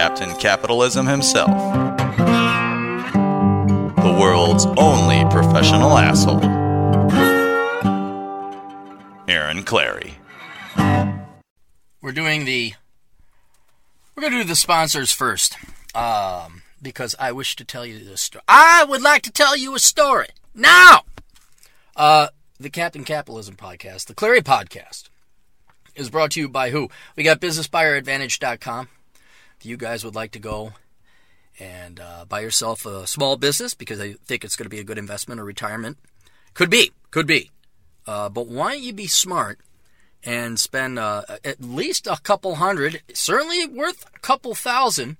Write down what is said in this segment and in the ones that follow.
Captain Capitalism himself, the world's only professional asshole, Aaron Clarey. We're doing the. We're going to do the sponsors first. Um, because I wish to tell you this story. I would like to tell you a story. Now! Uh, the Captain Capitalism podcast, the Clarey podcast, is brought to you by who? We got BusinessBuyerAdvantage.com. If you guys would like to go and uh, buy yourself a small business because I think it's going to be a good investment or retirement, could be, could be. Uh, but why don't you be smart and spend uh, at least a couple hundred, certainly worth a couple thousand,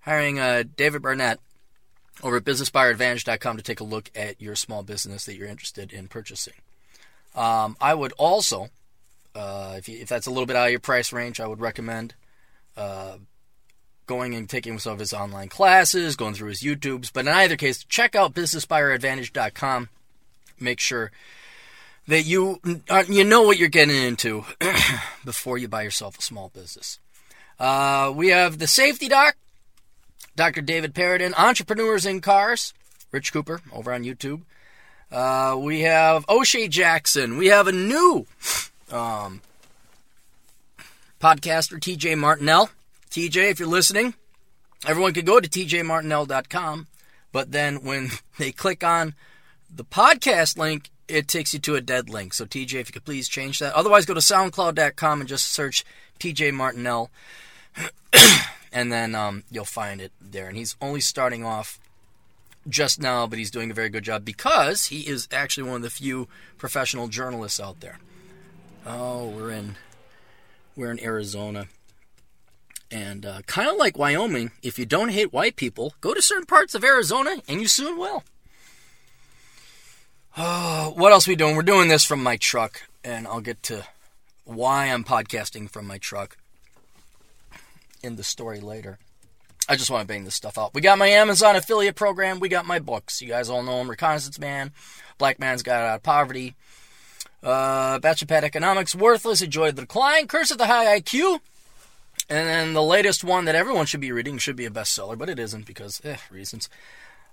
hiring uh, David Barnett over at BusinessBuyerAdvantage.com to take a look at your small business that you're interested in purchasing. Um, I would also, uh, if, you, if that's a little bit out of your price range, I would recommend uh, going and taking some of his online classes, going through his YouTubes. But in either case, check out BusinessBuyerAdvantage.com. Make sure that you uh, you know what you're getting into before you buy yourself a small business. Uh, we have the Safety Doc, Dr. David Paradin, Entrepreneurs in Cars, Rich Cooper over on YouTube. Uh, we have O'Shea Jackson. We have a new um, podcaster, TJ Martinell. TJ, if you're listening, everyone can go to tjmartinell.com, but then when they click on the podcast link, it takes you to a dead link. So, TJ, if you could please change that. Otherwise, go to soundcloud.com and just search TJ Martinell, and then um, you'll find it there. And he's only starting off just now, but he's doing a very good job because he is actually one of the few professional journalists out there. Oh, we're in we're in Arizona. And uh, kind of like Wyoming, if you don't hate white people, go to certain parts of Arizona and you soon will. Oh, what else we doing? We're doing this from my truck, and I'll get to why I'm podcasting from my truck in the story later. I just want to bang this stuff out. We got my Amazon affiliate program. We got my books. You guys all know them. Reconnaissance Man, Black Man's Got Out of Poverty, uh, Bachelor Economics, Worthless, Enjoy the Decline, Curse of the High IQ, and then the latest one that everyone should be reading should be a bestseller, but it isn't because, eh, reasons.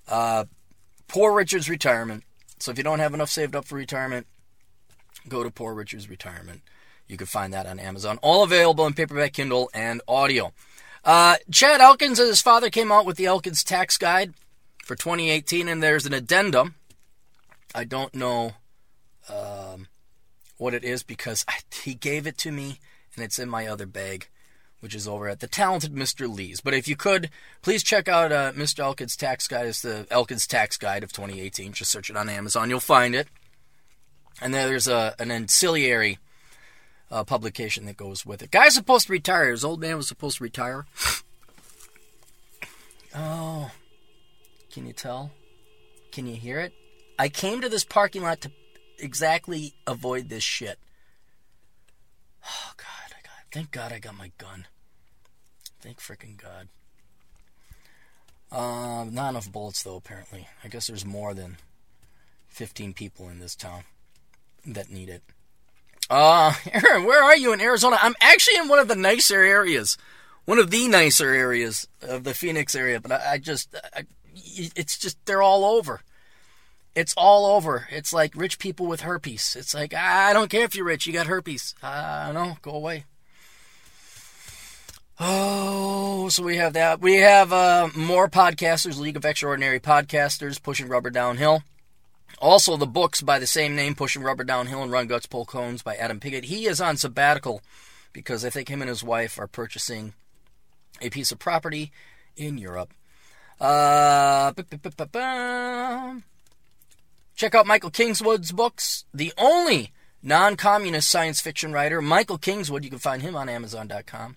Uh, Poor Richard's Retirement. So if you don't have enough saved up for retirement, go to Poor Richard's Retirement. You can find that on Amazon. All available in paperback, Kindle, and audio. Uh, Chad Elkins and his father came out with the Elkins Tax Guide for 2018, and there's an addendum. I don't know um, what it is because I, he gave it to me, and it's in my other bag, which is over at the talented Mr. Lee's. But if you could, please check out uh, Mr. Elkins Tax Guide. It's the Elkins Tax Guide of 2018. Just search it on Amazon, you'll find it. And there's a, an ancillary uh, publication that goes with it. Guy's supposed to retire. His old man was supposed to retire. oh, can you tell? Can you hear it? I came to this parking lot to exactly avoid this shit. Oh God, I got. Thank God I got my gun. Thank freaking God. Um, not enough bullets though. Apparently, I guess there's more than 15 people in this town that need it. Uh, Aaron, where are you in Arizona? I'm actually in one of the nicer areas, one of the nicer areas of the Phoenix area. But I, I just, I, it's just they're all over. It's all over. It's like rich people with herpes. It's like I don't care if you're rich, you got herpes. I don't know. Go away. Oh, so we have that. We have uh, more podcasters, League of Extraordinary Podcasters, pushing rubber downhill. Also, the books by the same name, Pushing Rubber Downhill and Run Guts, Pull Cones by Adam Piggott. He is on sabbatical because I think him and his wife are purchasing a piece of property in Europe. Uh, check out Michael Kingswood's books. The only non communist science fiction writer, Michael Kingswood. You can find him on Amazon.com.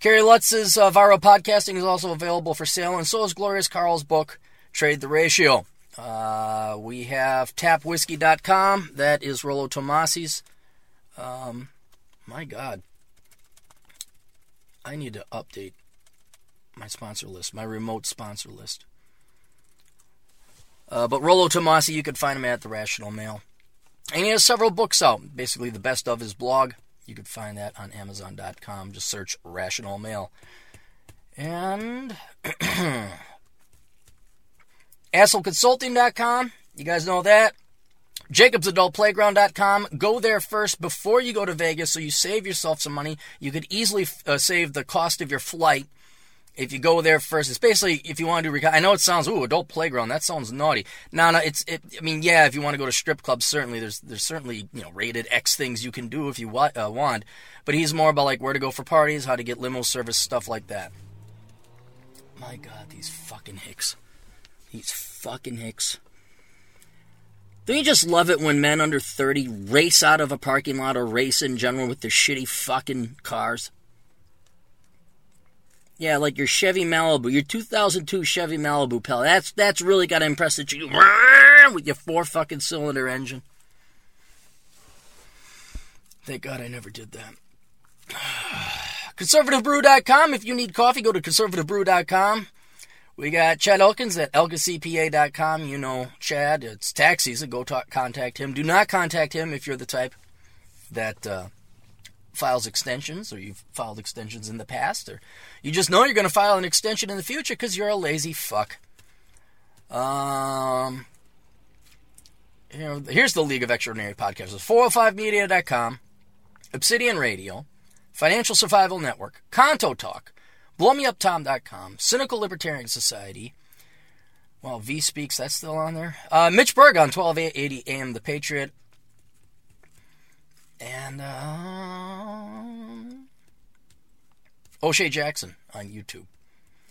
Kerry Lutz's uh, Viral Podcasting is also available for sale, and so is Glorious Carl's book, Trade the Ratio. Uh, we have tapwhiskey.com. That is Rollo Tomassi's. Um, my God. I need to update my sponsor list, my remote sponsor list. Uh, but Rollo Tomassi, you can find him at the Rational Male. And he has several books out. Basically, the best of his blog. You can find that on Amazon.com. Just search Rational Male. And AssholeConsulting.com. You guys know that. JacobsAdultPlayground.com. Go there first before you go to Vegas so you save yourself some money. You could easily uh, save the cost of your flight if you go there first. It's basically if you want to do. I know it sounds ooh adult playground. That sounds naughty. No, no. It's. It, I mean, yeah. If you want to go to strip clubs, certainly there's there's certainly you know rated X things you can do if you wa- uh, want. But he's more about like where to go for parties, how to get limo service, stuff like that. My God, these fucking hicks. These fucking hicks. Don't you just love it when men under 30 race out of a parking lot or race in general with their shitty fucking cars? Yeah, like your Chevy Malibu, your 2002 Chevy Malibu, pal. That's that's really got to impress the you with your four fucking cylinder engine. Thank God I never did that. ConservativeBrew.com. If you need coffee, go to conservativebrew.com. We got Chad Elkins at elkincpa.com. You know Chad. It's tax season. Go talk, contact him. Do not contact him if you're the type that uh, files extensions or you've filed extensions in the past or you just know you're going to file an extension in the future because you're a lazy fuck. Um, you know, here's the League of Extraordinary Podcasters 405media.com, Obsidian Radio, Financial Survival Network, Conto Talk, BlowMeUpTom.com, Cynical Libertarian Society. Well, V Speaks, that's still on there. Uh, Mitch Berg on 1280 AM The Patriot. And, uh, O'Shea Jackson on YouTube.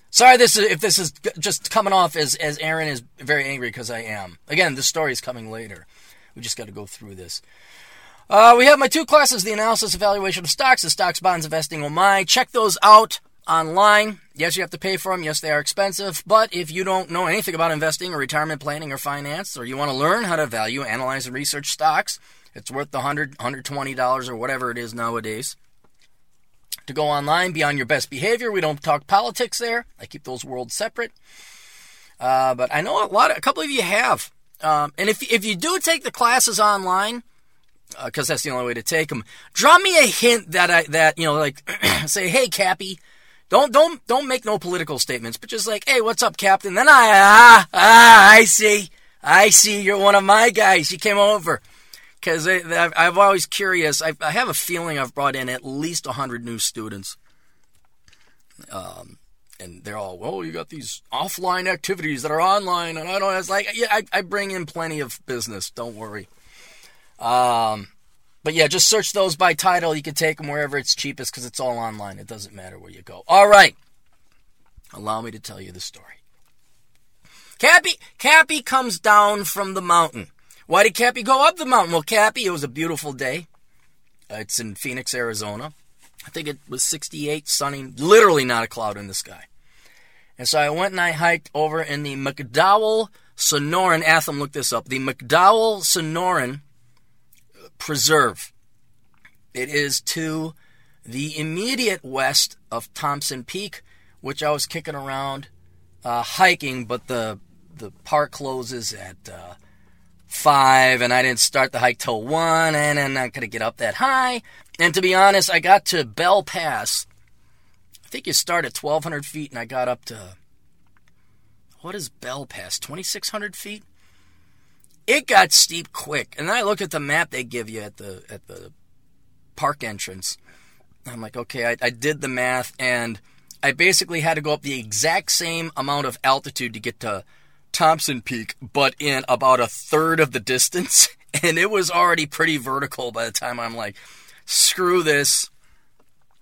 Sorry, this is, if this is just coming off as, as Aaron is very angry because I am. Again, this story is coming later. We just got to go through this. Uh, we have my two classes the analysis evaluation of stocks, the stocks, bonds, investing, oh my. Check those out online. Yes, you have to pay for them. Yes, they are expensive. But if you don't know anything about investing or retirement planning or finance, or you want to learn how to value, analyze, and research stocks, it's worth the $100, $120 or whatever it is nowadays. To go online, be on your best behavior. We don't talk politics there. I keep those worlds separate. Uh, but I know a lot, of, a couple of you have. Um, and if if you do take the classes online, because uh, that's the only way to take them, drop me a hint that I that you know like say, hey Cappy, don't don't don't make no political statements, but just like, hey, what's up, Captain? Then I ah ah I see, I see, you're one of my guys. You came over because I'm always curious. I, I, have a feeling I've brought in at least hundred new students, um, and they're all, well, you got these offline activities that are online, and I don't. It's like, yeah, I, I bring in plenty of business. Don't worry. Um, but yeah, just search those by title. You can take them wherever it's cheapest because it's all online. It doesn't matter where you go. All right. Allow me to tell you the story. Cappy, Cappy comes down from the mountain. Why did Cappy go up the mountain? Well, Cappy, it was a beautiful day. Uh, it's in Phoenix, Arizona. I think it was 68, sunny, literally not a cloud in the sky. And so I went and I hiked over in the McDowell Sonoran. Atham looked this up. The McDowell Sonoran Preserve. It is to the immediate west of Thompson Peak, which I was kicking around uh, hiking, but the the park closes at uh, five, and I didn't start the hike till one, and I'm not gonna get up that high. And to be honest, I got to Bell Pass. I think you start at 1,200 feet, and I got up to what is Bell Pass? 2,600 feet it got steep quick. And then I looked at the map they give you at the at the park entrance. I'm like, okay, I, I did the math, and I basically had to go up the exact same amount of altitude to get to Thompson Peak, but in about a third of the distance. And it was already pretty vertical by the time I'm like, screw this.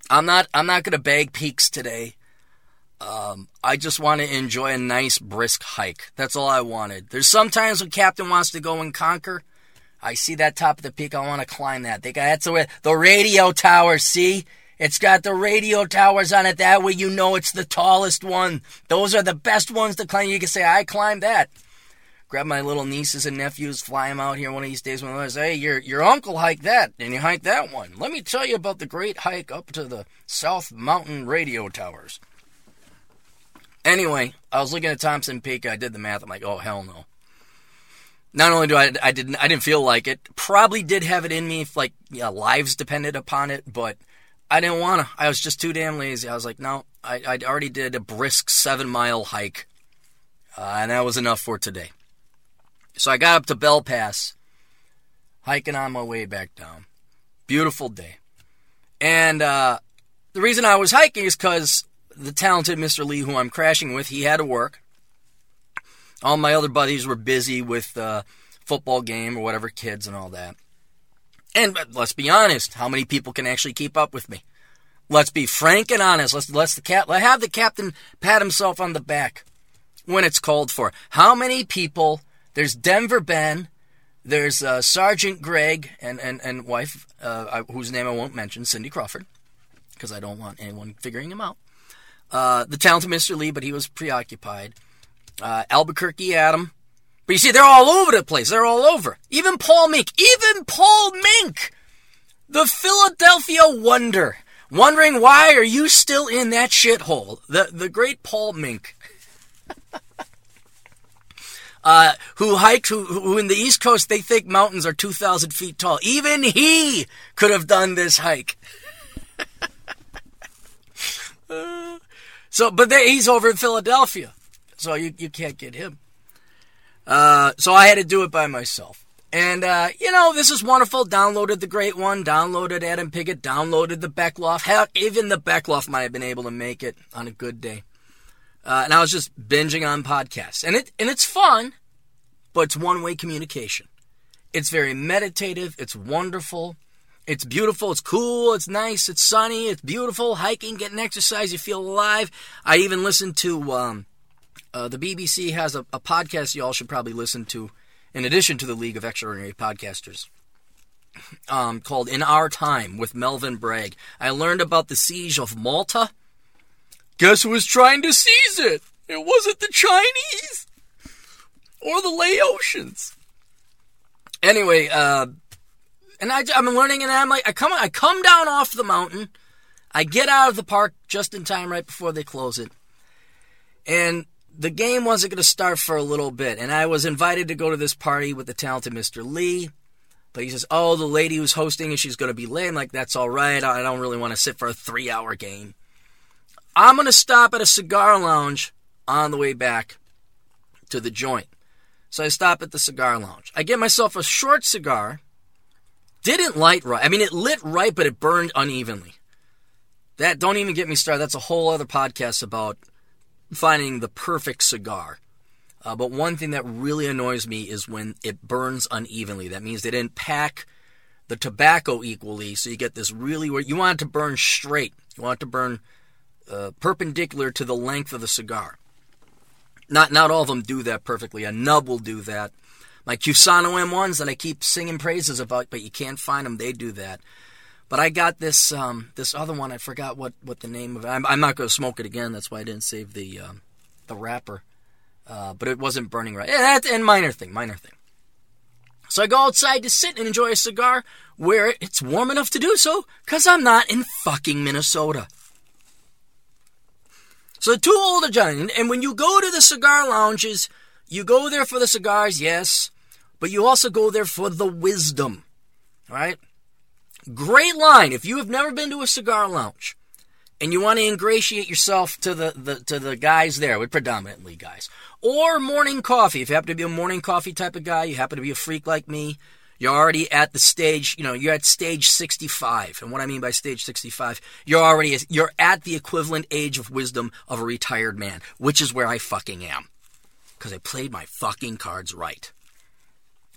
I'm not I'm not gonna bag peaks today. Um, I just want to enjoy a nice brisk hike. That's all I wanted. There's sometimes when Captain wants to go and conquer. I see that top of the peak. I want to climb that. They got that's the way the radio tower. See, It's got the radio towers on it. That way you know it's the tallest one. Those are the best ones to climb. You can say, I climbed that. Grab my little nieces and nephews, fly them out here one of these days when I say, hey, your, your uncle hiked that, and you hiked that one. Let me tell you about the great hike up to the South Mountain radio towers. Anyway, I was looking at Thompson Peak. I did the math. I'm like, oh, hell no not only do I I didn't I didn't feel like it, probably did have it in me if like yeah, lives depended upon it, but I didn't want to. I was just too damn lazy. I was like, no, I I already did a brisk seven mile hike, uh, and that was enough for today. So I got up to Bell Pass, hiking on my way back down. Beautiful day, and uh, the reason I was hiking is because the talented Mr. Lee, who I'm crashing with, he had to work. All my other buddies were busy with uh, football game or whatever, kids and all that. And let's be honest, how many people can actually keep up with me? Let's be frank and honest. Let's let's the cap let have the captain pat himself on the back when it's called for. How many people? There's Denver Ben, there's uh, Sergeant Greg and and and wife, uh, whose name I won't mention, Cindy Crawford, because I don't want anyone figuring him out. Uh, the talented Mr. Lee, but he was preoccupied uh, Albuquerque Adam. But you see, they're all over the place. They're all over. Even Paul Mink. Even Paul Mink! The Philadelphia Wonder. Wondering why are you still in that shithole? The, the great Paul Mink. uh, who hiked, who, who in the East Coast, they think mountains are 2,000 feet tall. Even he could have done this hike. so, but he's over in Philadelphia so you, you can't get him. Uh, so I had to do it by myself. And, uh, you know, this is wonderful. Downloaded the great one, downloaded Adam Piggott, downloaded the Beckloff. Heck, even the Beckloff might have been able to make it on a good day. Uh, and I was just binging on podcasts. And, it, and it's fun, but it's one way communication. It's very meditative, it's wonderful. It's beautiful, it's cool, it's nice, it's sunny, it's beautiful. Hiking, getting exercise, you feel alive. I even listened to um, uh, the BBC has a, a podcast you all should probably listen to, in addition to the League of Extraordinary Podcasters, um, called In Our Time with Melvin Bragg. I learned about the siege of Malta. Guess who was trying to seize it? It wasn't the Chinese or the Laotians. Anyway, uh, and I, I'm learning, and I'm like, I come, I come down off the mountain. I get out of the park just in time, right before they close it, and the game wasn't going to start for a little bit, and I was invited to go to this party with the talented Mr. Lee. But he says, "Oh, the lady who's hosting and she's going to be late." I'm like, "That's all right. I don't really want to sit for a three-hour game. I'm going to stop at a cigar lounge on the way back to the joint." So I stop at the cigar lounge. I get myself a short cigar. Didn't light right. I mean, it lit right, but it burned unevenly. That don't even get me started. That's a whole other podcast about finding the perfect cigar. Uh, but one thing that really annoys me is when it burns unevenly. That means they didn't pack the tobacco equally, so you get this really where you want it to burn straight. You want it to burn uh, perpendicular to the length of the cigar. Not not all of them do that perfectly. A nub will do that. My Cusano M1s that I keep singing praises about, but you can't find them, they do that. But I got this um, this other one. I forgot what, what the name of it. I'm, I'm not going to smoke it again. That's why I didn't save the um, the wrapper. Uh, but it wasn't burning right. That's and minor thing, minor thing. So I go outside to sit and enjoy a cigar where it's warm enough to do so, because I'm not in fucking Minnesota. So two older gentlemen, and when you go to the cigar lounges, you go there for the cigars, yes, but you also go there for the wisdom. All right? Great line. If you have never been to a cigar lounge and you want to ingratiate yourself to the, the to the guys there, with predominantly guys, or morning coffee. If you happen to be a morning coffee type of guy, you happen to be a freak like me, you're already at the stage, you know, you're at stage 65. And what I mean by stage 65, you're already, you're at the equivalent age of wisdom of a retired man, which is where I fucking am. Because I played my fucking cards right.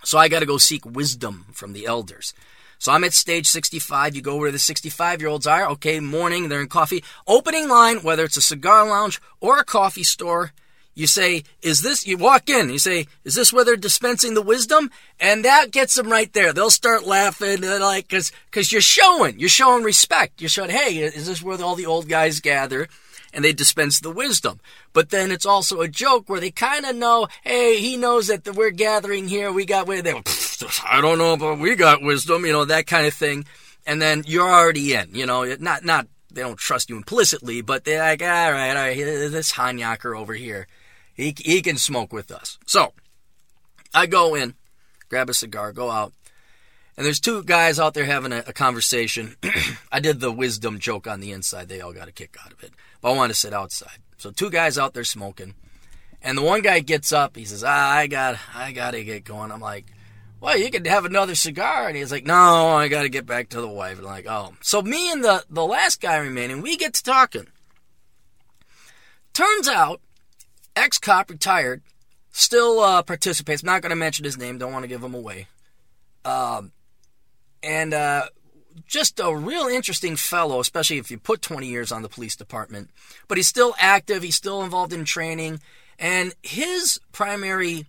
So I got to go seek wisdom from the elders. So I'm at stage 65. You go where the 65 year olds are. Okay, morning, they're in coffee. Opening line, whether it's a cigar lounge or a coffee store, you say, is this, you walk in, you say, is this where they're dispensing the wisdom? And that gets them right there. They'll start laughing, They like, cause, cause you're showing, you're showing respect. You're showing, hey, is this where all the old guys gather? And they dispense the wisdom. But then it's also a joke where they kind of know, hey, he knows that we're gathering here. We got, where they, I don't know, but we got wisdom, you know, that kind of thing. And then you're already in, you know, not, not, they don't trust you implicitly, but they're like, all right, all right, this Hanyaker over here he, he can smoke with us. So I go in, grab a cigar, go out, and there's two guys out there having a, a conversation. I did the wisdom joke on the inside. They all got a kick out of it. But I want to sit outside. So two guys out there smoking. And the one guy gets up. He says, ah, I got, I got to get going. I'm like, well, you could have another cigar. And he's like, no, I got to get back to the wife. And like, oh. So me and the, the last guy remaining, we get to talking. Turns out ex cop, retired, still uh, participates. Not going to mention his name, don't want to give him away. Um, and uh, just a real interesting fellow, especially if you put 20 years on the police department. But he's still active, he's still involved in training, and his primary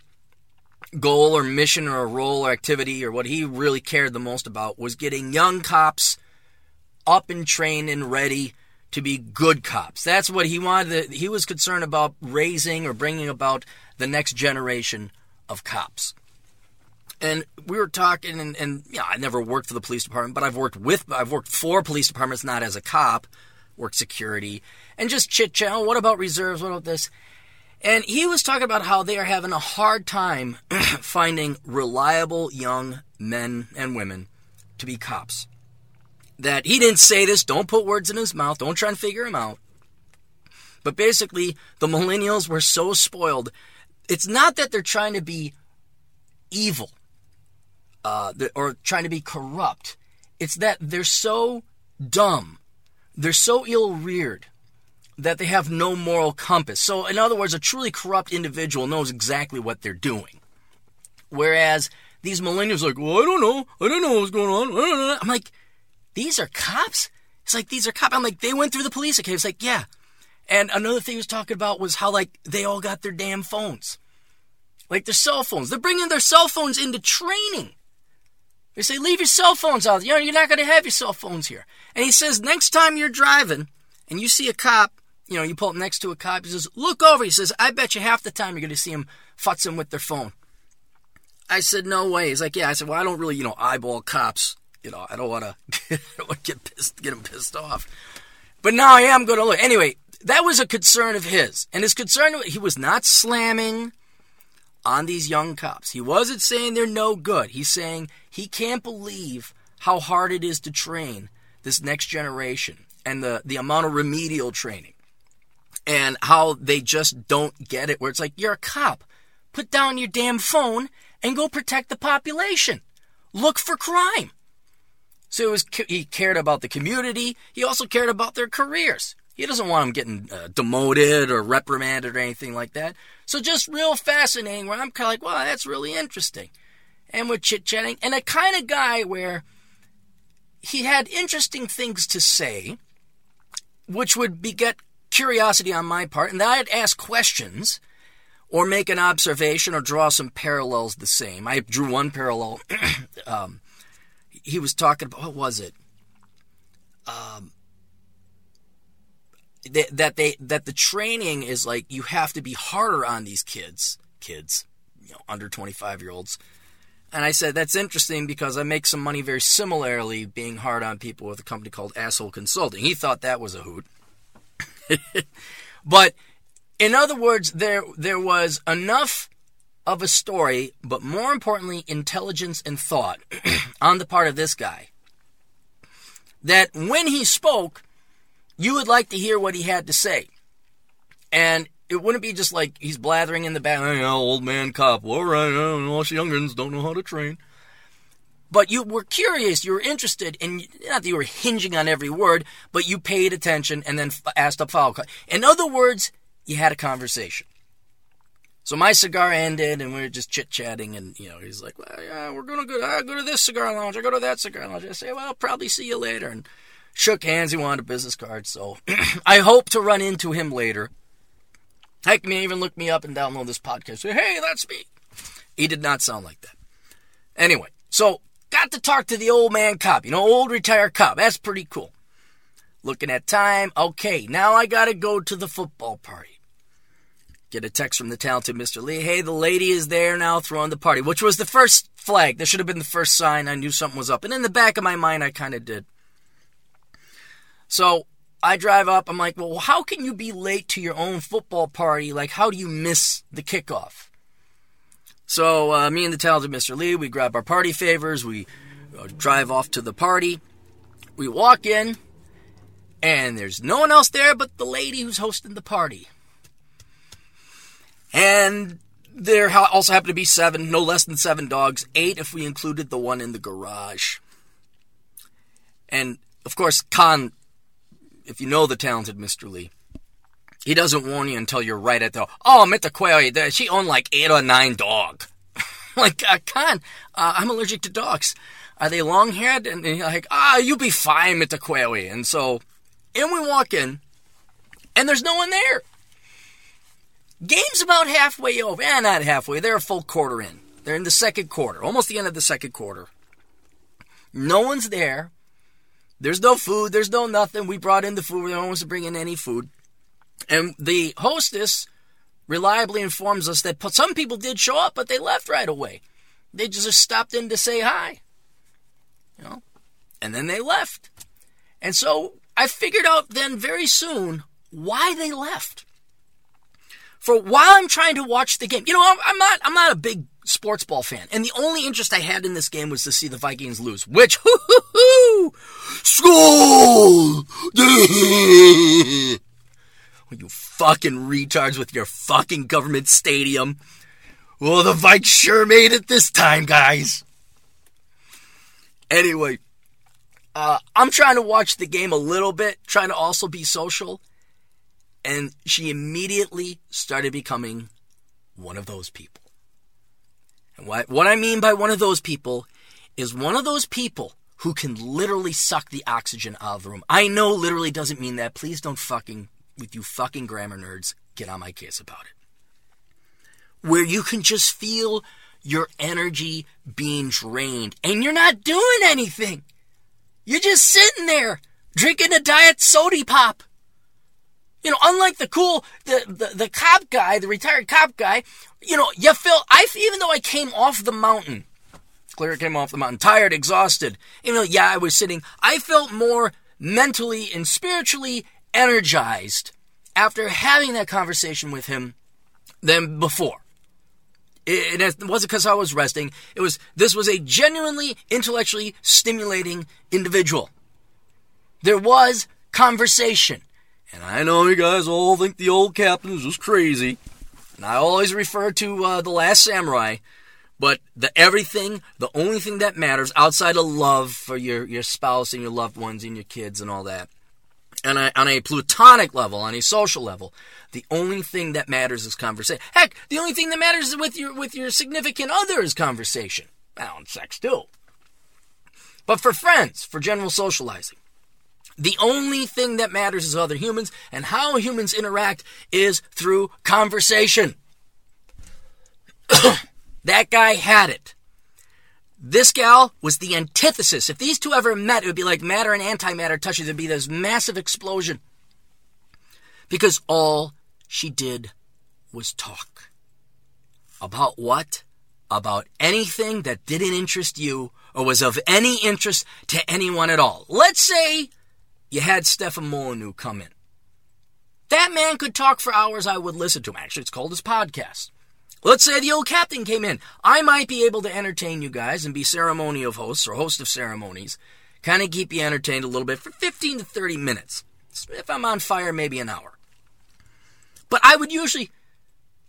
goal or mission or a role or activity or what he really cared the most about was getting young cops up and trained and ready to be good cops. That's what he wanted. he was concerned about raising or bringing about the next generation of cops. And we were talking, and, and yeah, I never worked for the police department, but I've worked with, I've worked for police departments, not as a cop, worked security, and just chit chat. Oh, what about reserves? What about this? And he was talking about how they are having a hard time finding reliable young men and women to be cops that he didn't say this. Don't put words in his mouth. Don't try and figure him out. But basically, the millennials were so spoiled. It's not that they're trying to be evil uh, or trying to be corrupt. It's that they're so dumb, they're so ill reared that they have no moral compass. So, in other words, a truly corrupt individual knows exactly what they're doing. Whereas these millennials are like, well, I don't know. I don't know what's going on. I'm like, these are cops? It's like, these are cops. I'm like, they went through the police academy. It's like, yeah. And another thing he was talking about was how, like, they all got their damn phones. Like their cell phones. They're bringing their cell phones into training. They say, leave your cell phones out. You know, you're not going to have your cell phones here. And he says, next time you're driving and you see a cop, you know, you pull up next to a cop, he says, look over. He says, I bet you half the time you're going to see him futzing with their phone. I said, no way. He's like, yeah. I said, well, I don't really, you know, eyeball cops you know, I don't want to get pissed, get him pissed off. But now I am going to look. Anyway, that was a concern of his, and his concern he was not slamming on these young cops. He wasn't saying they're no good. He's saying he can't believe how hard it is to train this next generation and the the amount of remedial training and how they just don't get it. Where it's like you're a cop, put down your damn phone and go protect the population. Look for crime. So was, he cared about the community. He also cared about their careers. He doesn't want them getting uh, demoted or reprimanded or anything like that. So just real fascinating where I'm kind of like, wow, that's really interesting. And we're chit chatting. And a kind of guy where he had interesting things to say, which would beget curiosity on my part. And then I'd ask questions or make an observation or draw some parallels the same. I drew one parallel. um, he was talking about what was it? Um, that they that the training is like you have to be harder on these kids, kids, you know, under 25 year olds. And I said that's interesting because I make some money very similarly being hard on people with a company called Asshole Consulting. He thought that was a hoot. but in other words, there there was enough of a story, but more importantly, intelligence and thought on the part of this guy. That when he spoke, you would like to hear what he had to say. And it wouldn't be just like he's blathering in the back, hey, old man cop, all right, all us youngins don't know how to train. But you were curious, you were interested, and not that you were hinging on every word, but you paid attention and then asked a follow up. In other words, you had a conversation. So my cigar ended, and we were just chit chatting, and you know, he's like, "Well, yeah, we're gonna go. I uh, go to this cigar lounge. I go to that cigar lounge." I say, "Well, I'll probably see you later." And shook hands. He wanted a business card, so I hope to run into him later. Heck, may even look me up and download this podcast. Say, hey, that's me. He did not sound like that. Anyway, so got to talk to the old man cop, you know, old retired cop. That's pretty cool. Looking at time. Okay, now I gotta go to the football party. Get a text from the talented Mr. Lee. Hey, the lady is there now throwing the party, which was the first flag. That should have been the first sign. I knew something was up. And in the back of my mind, I kind of did. So I drive up. I'm like, well, how can you be late to your own football party? Like, how do you miss the kickoff? So uh, me and the talented Mr. Lee, we grab our party favors. We uh, drive off to the party. We walk in, and there's no one else there but the lady who's hosting the party. And there also happen to be seven, no less than seven dogs, eight if we included the one in the garage. And of course, Khan if you know the talented Mr. Lee, he doesn't warn you until you're right at the, oh, Mita Quayle, she owned like eight or nine dog. like, uh, Con, uh, I'm allergic to dogs. Are they long haired? And like, ah, you'll be fine, Mita Quayle. And so, in we walk in, and there's no one there. Game's about halfway over. Eh, not halfway. They're a full quarter in. They're in the second quarter, almost the end of the second quarter. No one's there. There's no food. There's no nothing. We brought in the food. We don't want to bring in any food. And the hostess reliably informs us that some people did show up, but they left right away. They just stopped in to say hi. You know? And then they left. And so I figured out then very soon why they left. For while I'm trying to watch the game, you know, I'm not I'm not a big sports ball fan. And the only interest I had in this game was to see the Vikings lose, which, hoo hoo hoo, school! you fucking retards with your fucking government stadium. Well, the Vikes sure made it this time, guys. Anyway, uh, I'm trying to watch the game a little bit, trying to also be social. And she immediately started becoming one of those people. And what, what I mean by one of those people is one of those people who can literally suck the oxygen out of the room. I know literally doesn't mean that. Please don't fucking, with you fucking grammar nerds, get on my case about it. Where you can just feel your energy being drained and you're not doing anything. You're just sitting there drinking a diet soda pop. You know, unlike the cool, the, the, the cop guy, the retired cop guy, you know, you feel, I, even though I came off the mountain, clear came off the mountain, tired, exhausted, you know, yeah, I was sitting, I felt more mentally and spiritually energized after having that conversation with him than before. It, wasn't because I was resting. It was, this was a genuinely intellectually stimulating individual. There was conversation. And I know you guys all think the old captain is just crazy. And I always refer to uh, The Last Samurai. But the everything, the only thing that matters outside of love for your, your spouse and your loved ones and your kids and all that, and on a platonic level, on a social level, the only thing that matters is conversation. Heck, the only thing that matters with your with your significant other is conversation. Well, and sex too. But for friends, for general socializing, the only thing that matters is other humans, and how humans interact is through conversation. that guy had it. This gal was the antithesis. If these two ever met, it would be like matter and antimatter touching. There'd be this massive explosion. Because all she did was talk. About what? About anything that didn't interest you or was of any interest to anyone at all. Let's say you had Stefan Molyneux come in. That man could talk for hours. I would listen to him. Actually, it's called his podcast. Let's say the old captain came in. I might be able to entertain you guys and be ceremony of hosts or host of ceremonies. Kind of keep you entertained a little bit for 15 to 30 minutes. If I'm on fire, maybe an hour. But I would usually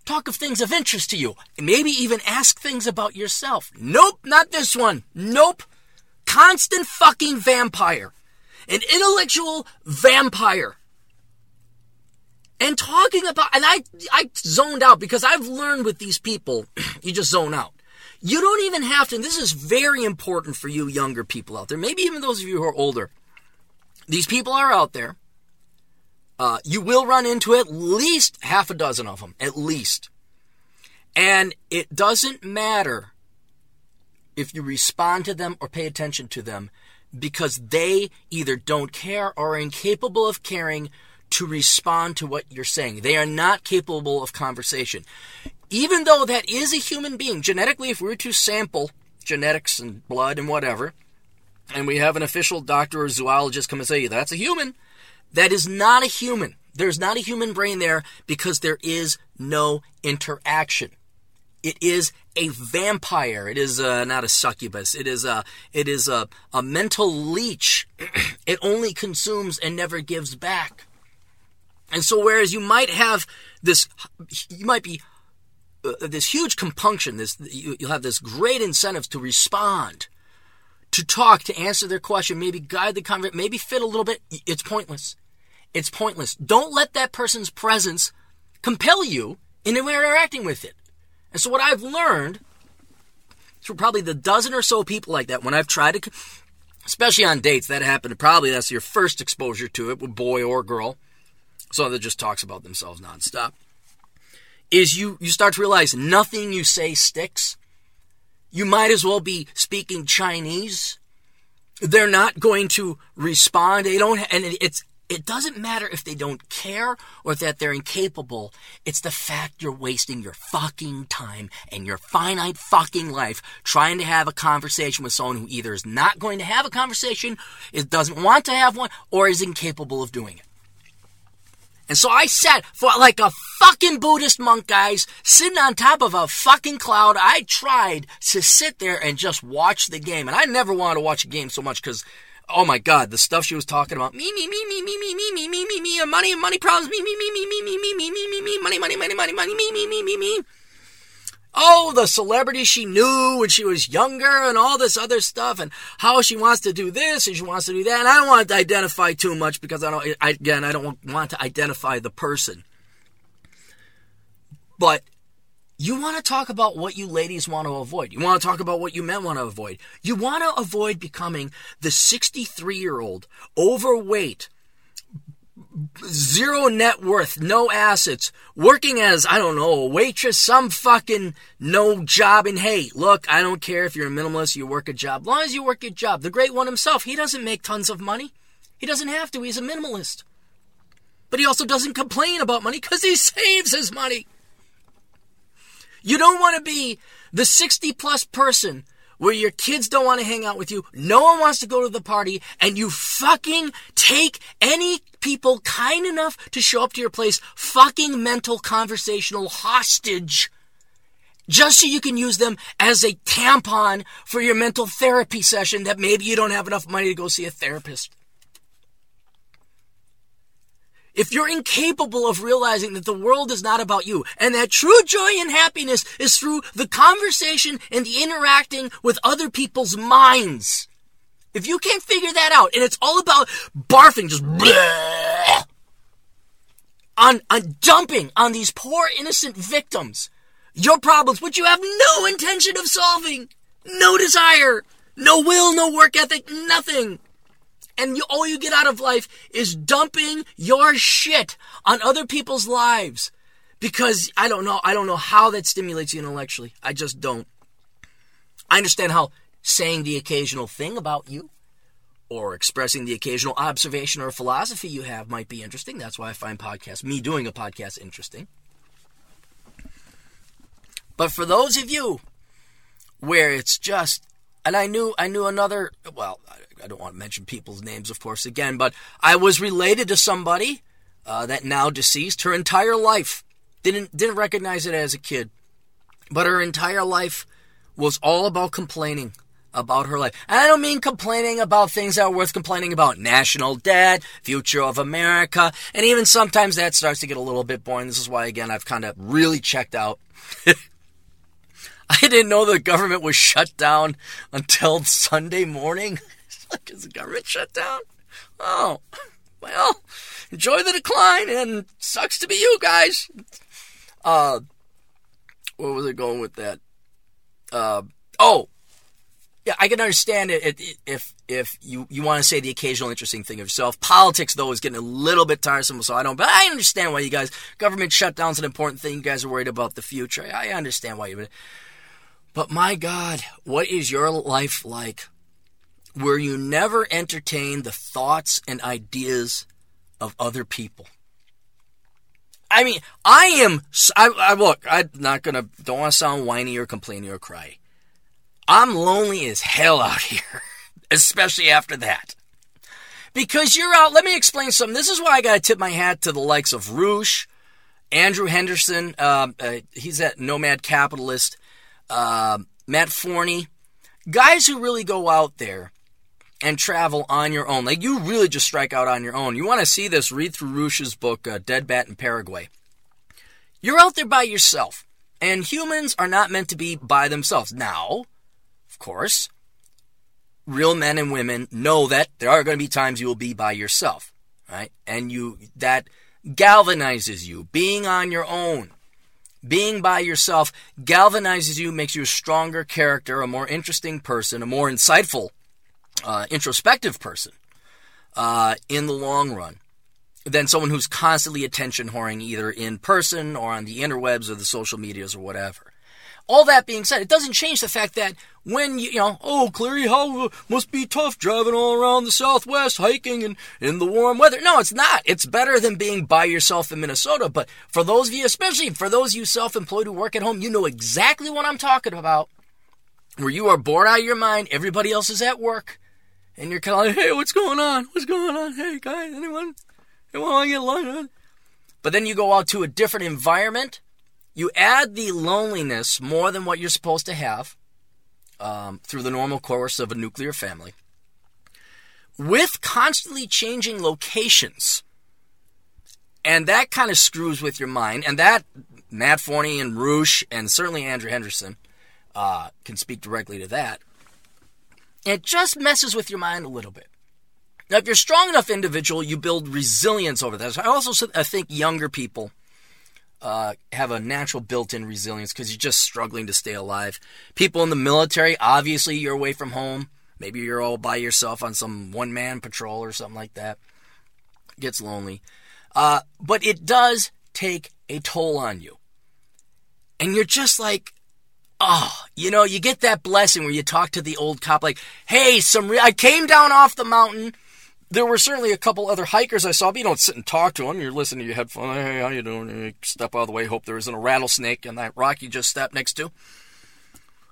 talk of things of interest to you. Maybe even ask things about yourself. Nope, not this one. Nope. Constant fucking vampire an intellectual vampire. And talking about, and I, I zoned out because I've learned with these people, you just zone out. You don't even have to, this is very important for you younger people out there, maybe even those of you who are older. These people are out there. Uh, you will run into at least half a dozen of them, at least. And it doesn't matter if you respond to them or pay attention to them because they either don't care or are incapable of caring to respond to what you're saying. They are not capable of conversation. Even though that is a human being, genetically, if we were to sample genetics and blood and whatever, and we have an official doctor or zoologist come and say, that's a human, that is not a human. There's not a human brain there because there is no interaction. It is a vampire. It is uh, not a succubus. It is a it is a, a mental leech. it only consumes and never gives back. And so, whereas you might have this, you might be uh, this huge compunction. This you, you'll have this great incentive to respond, to talk, to answer their question, maybe guide the conversation, maybe fit a little bit. It's pointless. It's pointless. Don't let that person's presence compel you in interacting with it. And so what I've learned through probably the dozen or so people like that, when I've tried to, especially on dates, that happened. Probably that's your first exposure to it, with boy or girl. Someone that just talks about themselves nonstop. Is you you start to realize nothing you say sticks. You might as well be speaking Chinese. They're not going to respond. They don't, and it's it doesn't matter if they don't care or that they're incapable. It's the fact you're wasting your fucking time and your finite fucking life trying to have a conversation with someone who either is not going to have a conversation, is doesn't want to have one, or is incapable of doing it. And so I sat for like a fucking Buddhist monk, guys, sitting on top of a fucking cloud. I tried to sit there and just watch the game. And I never wanted to watch a game so much because oh my god, the stuff she was talking about. Me, me, me, me, me, me, me, me, me, me, me, money money problems. Me, me, me, me, me, me, me, me, me, me, me, money, money, money, money, money, me, me, me, me, me. Oh, the celebrity she knew when she was younger and all this other stuff and how she wants to do this and she wants to do that. And I don't want to identify too much because I don't, I, again, I don't want to identify the person. But you want to talk about what you ladies want to avoid. You want to talk about what you men want to avoid. You want to avoid becoming the 63 year old, overweight, zero net worth, no assets, working as, I don't know, a waitress, some fucking no job. And hey, look, I don't care if you're a minimalist, you work a job. Long as you work a job. The great one himself, he doesn't make tons of money. He doesn't have to. He's a minimalist. But he also doesn't complain about money because he saves his money. You don't want to be the 60 plus person where your kids don't want to hang out with you, no one wants to go to the party, and you fucking take any people kind enough to show up to your place fucking mental conversational hostage just so you can use them as a tampon for your mental therapy session that maybe you don't have enough money to go see a therapist. if you're incapable of realizing that the world is not about you and that true joy and happiness is through the conversation and the interacting with other people's minds, if you can't figure that out and it's all about barfing, just bleh, on, on dumping on these poor innocent victims, your problems, which you have no intention of solving, no desire, no will, no work ethic, nothing and you, all you get out of life is dumping your shit on other people's lives because I don't know I don't know how that stimulates you intellectually. I just don't. I understand how saying the occasional thing about you or expressing the occasional observation or philosophy you have might be interesting. That's why I find podcasts, me doing a podcast interesting. But for those of you where it's just and I knew I knew another well I don't want to mention people's names, of course, again, but I was related to somebody uh, that now deceased. Her entire life didn't didn't recognize it as a kid, but her entire life was all about complaining about her life. And I don't mean complaining about things that are worth complaining about. National debt, future of America, and even sometimes that starts to get a little bit boring. This is why, again, I've kind of really checked out. I didn't know the government was shut down until Sunday morning. is the government shut down? Oh, well, enjoy the decline and sucks to be you guys. Uh, where was I going with that? Uh, oh, I can understand it, if if you, you want to say the occasional interesting thing of yourself. Politics, though, is getting a little bit tiresome, so I don't. But I understand why you guys government shutdown's an important thing. You guys are worried about the future. I understand why you. But my God, what is your life like, where you never entertain the thoughts and ideas of other people? I mean, I am. I, I look. I'm not gonna. Don't want to sound whiny or complaining or cry. I'm lonely as hell out here, especially after that. Because you're out, let me explain something. This is why I got to tip my hat to the likes of Roosh, Andrew Henderson, uh, uh, he's at Nomad Capitalist, uh, Matt Forney, guys who really go out there and travel on your own. Like you really just strike out on your own. You want to see this? Read through Roosh's book, uh, Dead Bat in Paraguay. You're out there by yourself, and humans are not meant to be by themselves. Now, course, real men and women know that there are going to be times you will be by yourself, right? And you that galvanizes you. Being on your own, being by yourself galvanizes you, makes you a stronger character, a more interesting person, a more insightful, uh, introspective person uh, in the long run than someone who's constantly attention whoring either in person or on the interwebs or the social medias or whatever. All that being said, it doesn't change the fact that when you, you know, oh, Clarey, how uh, must be tough driving all around the Southwest, hiking and in the warm weather. No, it's not. It's better than being by yourself in Minnesota. But for those of you, especially for those of you self-employed who work at home, you know exactly what I'm talking about. Where you are bored out of your mind, everybody else is at work, and you're kind of like, hey, what's going on? What's going on? Hey, guys, anyone? Anyone want to get lunch? But then you go out to a different environment. You add the loneliness more than what you're supposed to have um, through the normal course of a nuclear family, with constantly changing locations. And that kind of screws with your mind. And that, Matt Forney and Roosh, and certainly Andrew Henderson, uh, can speak directly to that. It just messes with your mind a little bit. Now, if you're a strong enough individual, you build resilience over that. So I also I think younger people uh, have a natural built-in resilience because you're just struggling to stay alive. People in the military, obviously, you're away from home. Maybe you're all by yourself on some one-man patrol or something like that. Gets lonely, uh, but it does take a toll on you, and you're just like, oh, you know, you get that blessing where you talk to the old cop, like, hey, some, re- I came down off the mountain there were certainly a couple other hikers I saw, but you don't sit and talk to them. You're listening to your headphones. Hey, how you doing? You step out of the way. Hope there isn't a rattlesnake in that rock you just stepped next to.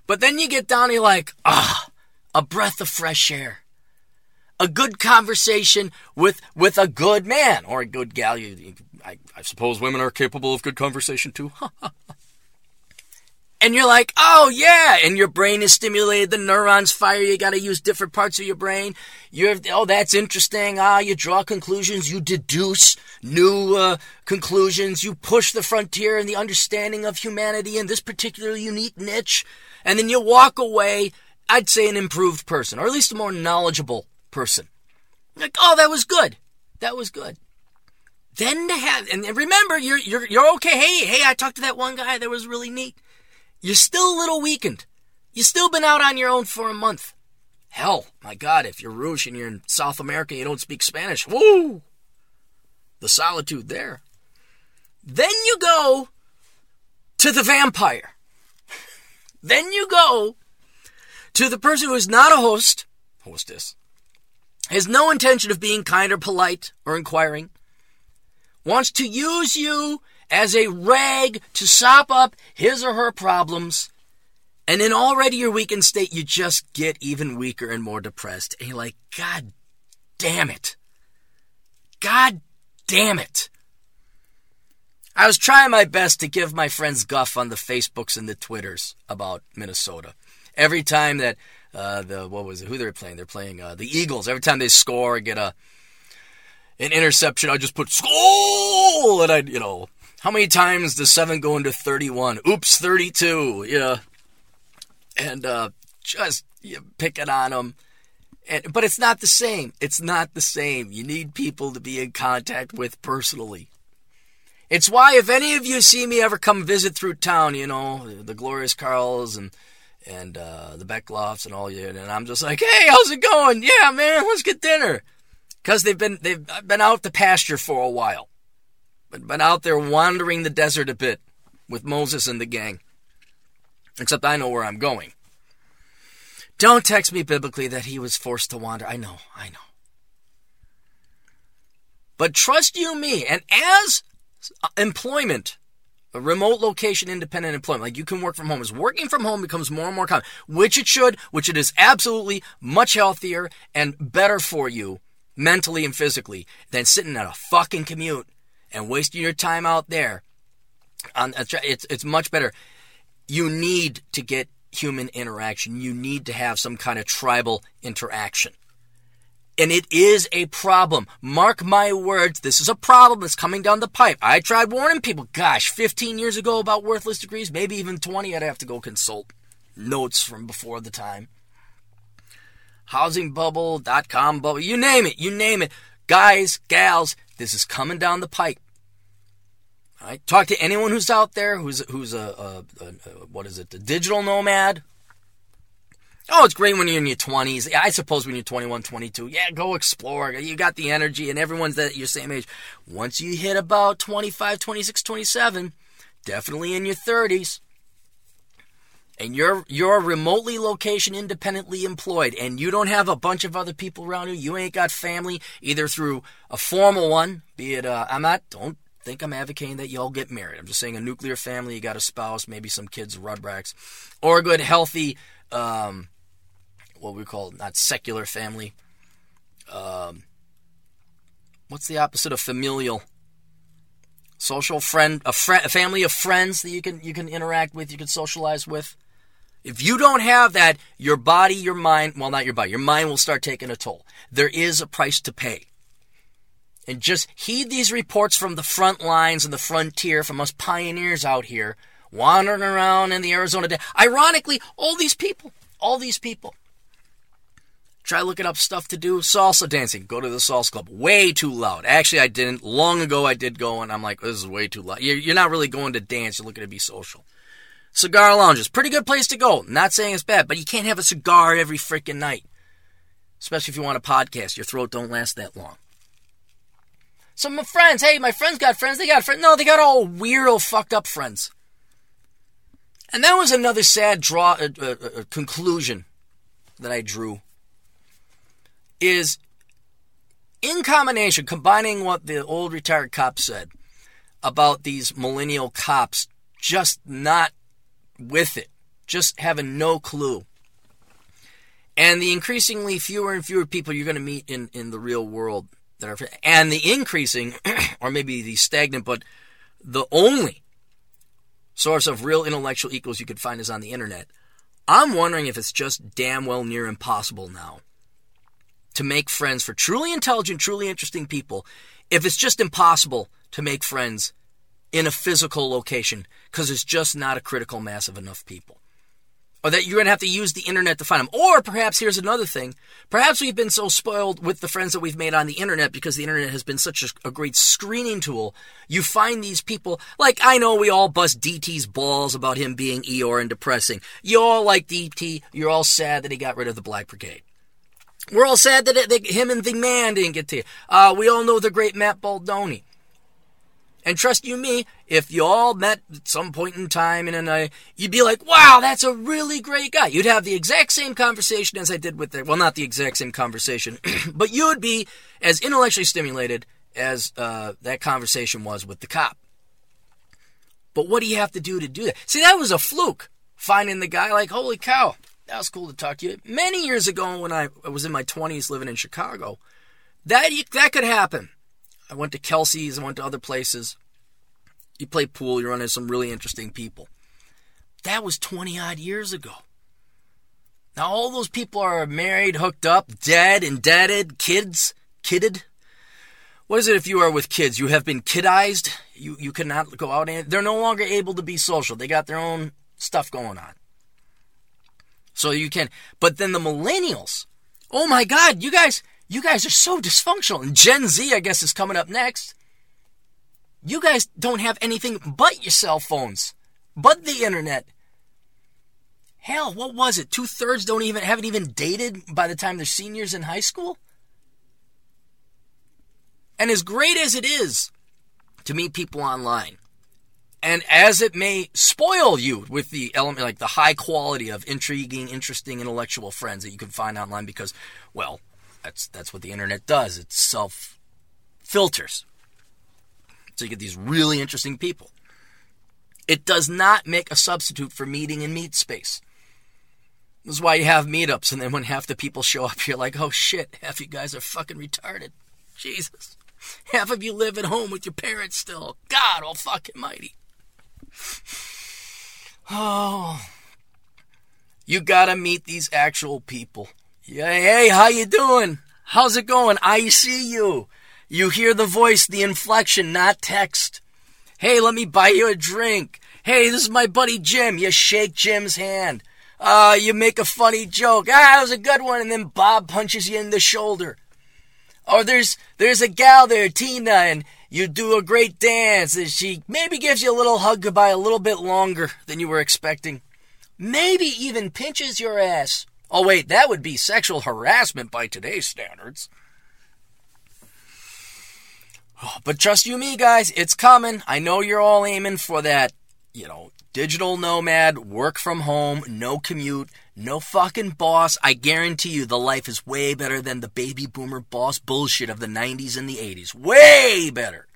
But then you get down you're like, ah, a breath of fresh air. A good conversation with with a good man or a good gal. You, I, I suppose women are capable of good conversation too. and you're like, oh yeah, and your brain is stimulated, the neurons fire, you gotta use different parts of your brain. You're, oh, that's interesting. Ah, you draw conclusions, you deduce new uh, conclusions, you push the frontier in the understanding of humanity in this particular unique niche, and then you walk away, I'd say an improved person, or at least a more knowledgeable person. Like, oh, that was good. That was good. Then to have, and remember, you're, you're, you're okay. Hey, hey, I talked to that one guy that was really neat. You're still a little weakened. You've still been out on your own for a month. Hell, my God, if you're Roosh and you're in South America and you don't speak Spanish, woo! The solitude there. Then you go to the vampire. then you go to the person who is not a host, hostess, has no intention of being kind or polite or inquiring, wants to use you as a rag to sop up his or her problems. And in already your weakened state, you just get even weaker and more depressed. And you're like, God damn it. God damn it. I was trying my best to give my friends guff on the Facebooks and the Twitters about Minnesota. Every time that uh, the what was it? Who they're playing? They're playing uh, the Eagles. Every time they score, get a an interception, I just put school, and I you know how many times does 7 go into 31? Oops, 32. Yeah. And uh, just you pick it on them. And, but it's not the same. It's not the same. You need people to be in contact with personally. It's why if any of you see me ever come visit through town, you know, the glorious Carls and and uh, the Becklofts and all you, and I'm just like, hey, how's it going? Yeah, man, let's get dinner. Because they've been they've been out the pasture for a while, but been out there wandering the desert a bit with Moses and the gang. Except I know where I'm going. Don't text me biblically that he was forced to wander. I know, I know. But trust you me, and as employment, a remote location independent employment, like you can work from home, as working from home becomes more and more common, which it should, which it is absolutely much healthier and better for you mentally and physically than sitting at a fucking commute and wasting your time out there. Um, On, it's, it's much better. You need to get human interaction. You need to have some kind of tribal interaction. And it is a problem. Mark my words, this is a problem that's coming down the pipe. I tried warning people, gosh, 15 years ago about worthless degrees, maybe even 20, I'd have to go consult notes from before the time. Housing bubble, dot com bubble, you name it, you name it. Guys, gals, this is coming down the pipe. Right? Talk to anyone who's out there who's who's a, a, a, a what is it, a digital nomad. Oh, it's great when you're in your 20s. I suppose when you're 21, 22, yeah, go explore. You got the energy, and everyone's that your same age. Once you hit about 25, 26, 27, definitely in your 30s, and you're you're remotely location independently employed, and you don't have a bunch of other people around you. You ain't got family either through a formal one, be it uh, I'm not don't think I'm advocating that y'all get married. I'm just saying a nuclear family, you got a spouse, maybe some kids, rudracks, or a good, healthy, um, what we call not secular family. Um, what's the opposite of familial? Social friend, a, friend, a family of friends that you can you can interact with, you can socialize with. If you don't have that, your body, your mind, well, not your body, your mind will start taking a toll. There is a price to pay. And just heed these reports from the front lines and the frontier from us pioneers out here wandering around in the Arizona. De- Ironically, all these people, all these people. Try looking up stuff to do. Salsa dancing. Go to the salsa club. Way too loud. Actually, I didn't. Long ago, I did go, and I'm like, this is way too loud. You're not really going to dance. You're looking to be social. Cigar lounges. Pretty good place to go. Not saying it's bad, but you can't have a cigar every freaking night. Especially if you want a podcast. Your throat don't last that long. Some of my friends, hey, my friends got friends, they got friends. No, they got all weirdo, fucked up friends. And that was another sad draw uh, uh, uh, conclusion that I drew. Is in combination, combining what the old retired cop said about these millennial cops just not with it, just having no clue. And the increasingly fewer and fewer people you're going to meet in, in the real world that are, and the increasing, or maybe the stagnant, but the only source of real intellectual equals you could find is on the internet. I'm wondering if it's just damn well near impossible now to make friends for truly intelligent, truly interesting people. If it's just impossible to make friends in a physical location because it's just not a critical mass of enough people or that you're going to have to use the internet to find them. Or perhaps here's another thing. Perhaps we've been so spoiled with the friends that we've made on the internet because the internet has been such a, a, great screening tool. You find these people, like I know we all bust DT's balls about him being Eeyore and depressing. You all like DT. You're all sad that he got rid of the Black Brigade. We're all sad that, it, him and the man didn't get to you. Uh, we all know the great Matt Baldoni. And trust you me, if you all met at some point in time in a night, you'd be like, wow, that's a really great guy. You'd have the exact same conversation as I did with the, well, not the exact same conversation, but you would be as intellectually stimulated as uh, that conversation was with the cop. But what do you have to do to do that? See, that was a fluke. Finding the guy like, holy cow, that was cool to talk to you. Many years ago when I was in my 20s living in Chicago, that, that could happen. I went to Kelsey's, I went to other places. You play pool, you run into some really interesting people. That was 20 odd years ago. Now, all those people are married, hooked up, dead, indebted, kids, kidded. What is it if you are with kids? You have been kidized. You, you cannot go out and they're no longer able to be social. They got their own stuff going on. So you can, but then the millennials, oh my God, you guys, you guys are so dysfunctional. And Gen Z, I guess, is coming up next. You guys don't have anything but your cell phones, but the internet. Hell, what was it? Two thirds don't even haven't even dated by the time they're seniors in high school. And as great as it is to meet people online, and as it may spoil you with the element like the high quality of intriguing, interesting intellectual friends that you can find online because, well, that's that's what the internet does. It self filters. So you get these really interesting people. It does not make a substitute for meeting in meet space. This is why you have meetups, and then when half the people show up, you're like, oh shit, half you guys are fucking retarded. Jesus. Half of you live at home with your parents still. God oh fucking mighty. Oh. You gotta meet these actual people. Yeah, hey, how you doing? How's it going? I see you. You hear the voice, the inflection, not text. Hey, let me buy you a drink. Hey, this is my buddy Jim. You shake Jim's hand. Uh, you make a funny joke. Ah, that was a good one. And then Bob punches you in the shoulder. Or there's, there's a gal there, Tina, and you do a great dance and she maybe gives you a little hug goodbye a little bit longer than you were expecting. Maybe even pinches your ass. Oh wait, that would be sexual harassment by today's standards. Oh, but trust you me, guys, it's coming. I know you're all aiming for that, you know, digital nomad, work from home, no commute, no fucking boss. I guarantee you the life is way better than the baby boomer boss bullshit of the 90s and the 80s. Way better.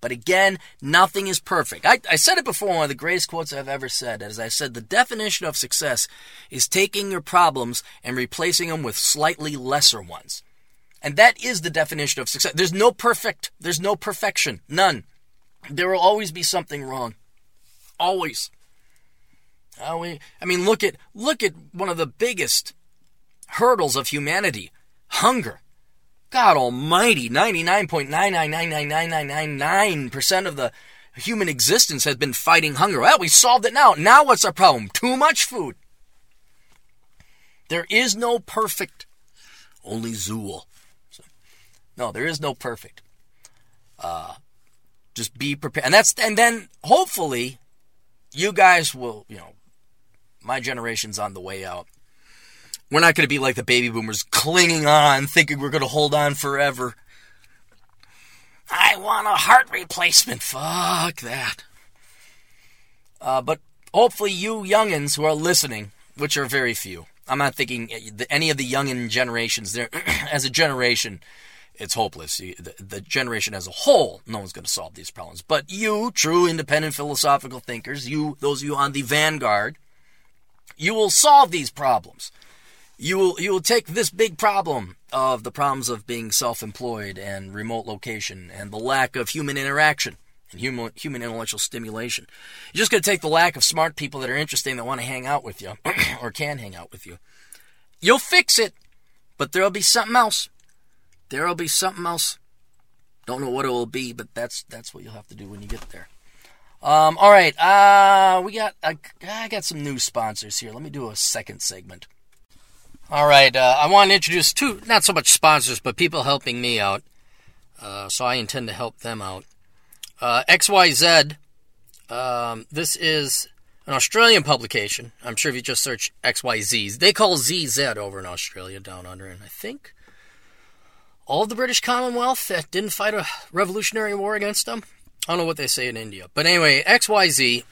But again, nothing is perfect. I, I said it before, one of the greatest quotes I've ever said. As I said, the definition of success is taking your problems and replacing them with slightly lesser ones. And that is the definition of success. There's no perfect, there's no perfection. None. There will always be something wrong. Always. I mean, look at look at one of the biggest hurdles of humanity, hunger. God almighty, 99.9999999% of the human existence has been fighting hunger. Well, we solved it now. Now what's our problem? Too much food. There is no perfect, only Zool. So, no, there is no perfect. Uh, just be prepared. And that's, and then hopefully you guys will, you know, my generation's on the way out. We're not going to be like the baby boomers clinging on, thinking we're going to hold on forever. I want a heart replacement. Fuck that. Uh, but hopefully, you youngins who are listening, which are very few, I'm not thinking any of the youngin generations. There, as a generation, it's hopeless. The, the, generation as a whole, no one's going to solve these problems. But you, true independent philosophical thinkers, you, those of you on the vanguard, you will solve these problems. You will you will take this big problem of the problems of being self-employed and remote location and the lack of human interaction and human human intellectual stimulation. You're just going to take the lack of smart people that are interesting that want to hang out with you or can hang out with you. You'll fix it, but there'll be something else. There'll be something else. Don't know what it will be, but that's that's what you'll have to do when you get there. Um, all right, uh, we got uh, I got some new sponsors here. Let me do a second segment. All right, uh, I want to introduce two, not so much sponsors, but people helping me out. Uh, so I intend to help them out. Uh, XYZ. Um, this is an Australian publication. I'm sure if you just search XYZ, they call ZZ over in Australia, down under, and I think all the British Commonwealth that didn't fight a revolutionary war against them I don't know what they say in India. But anyway, XYZ,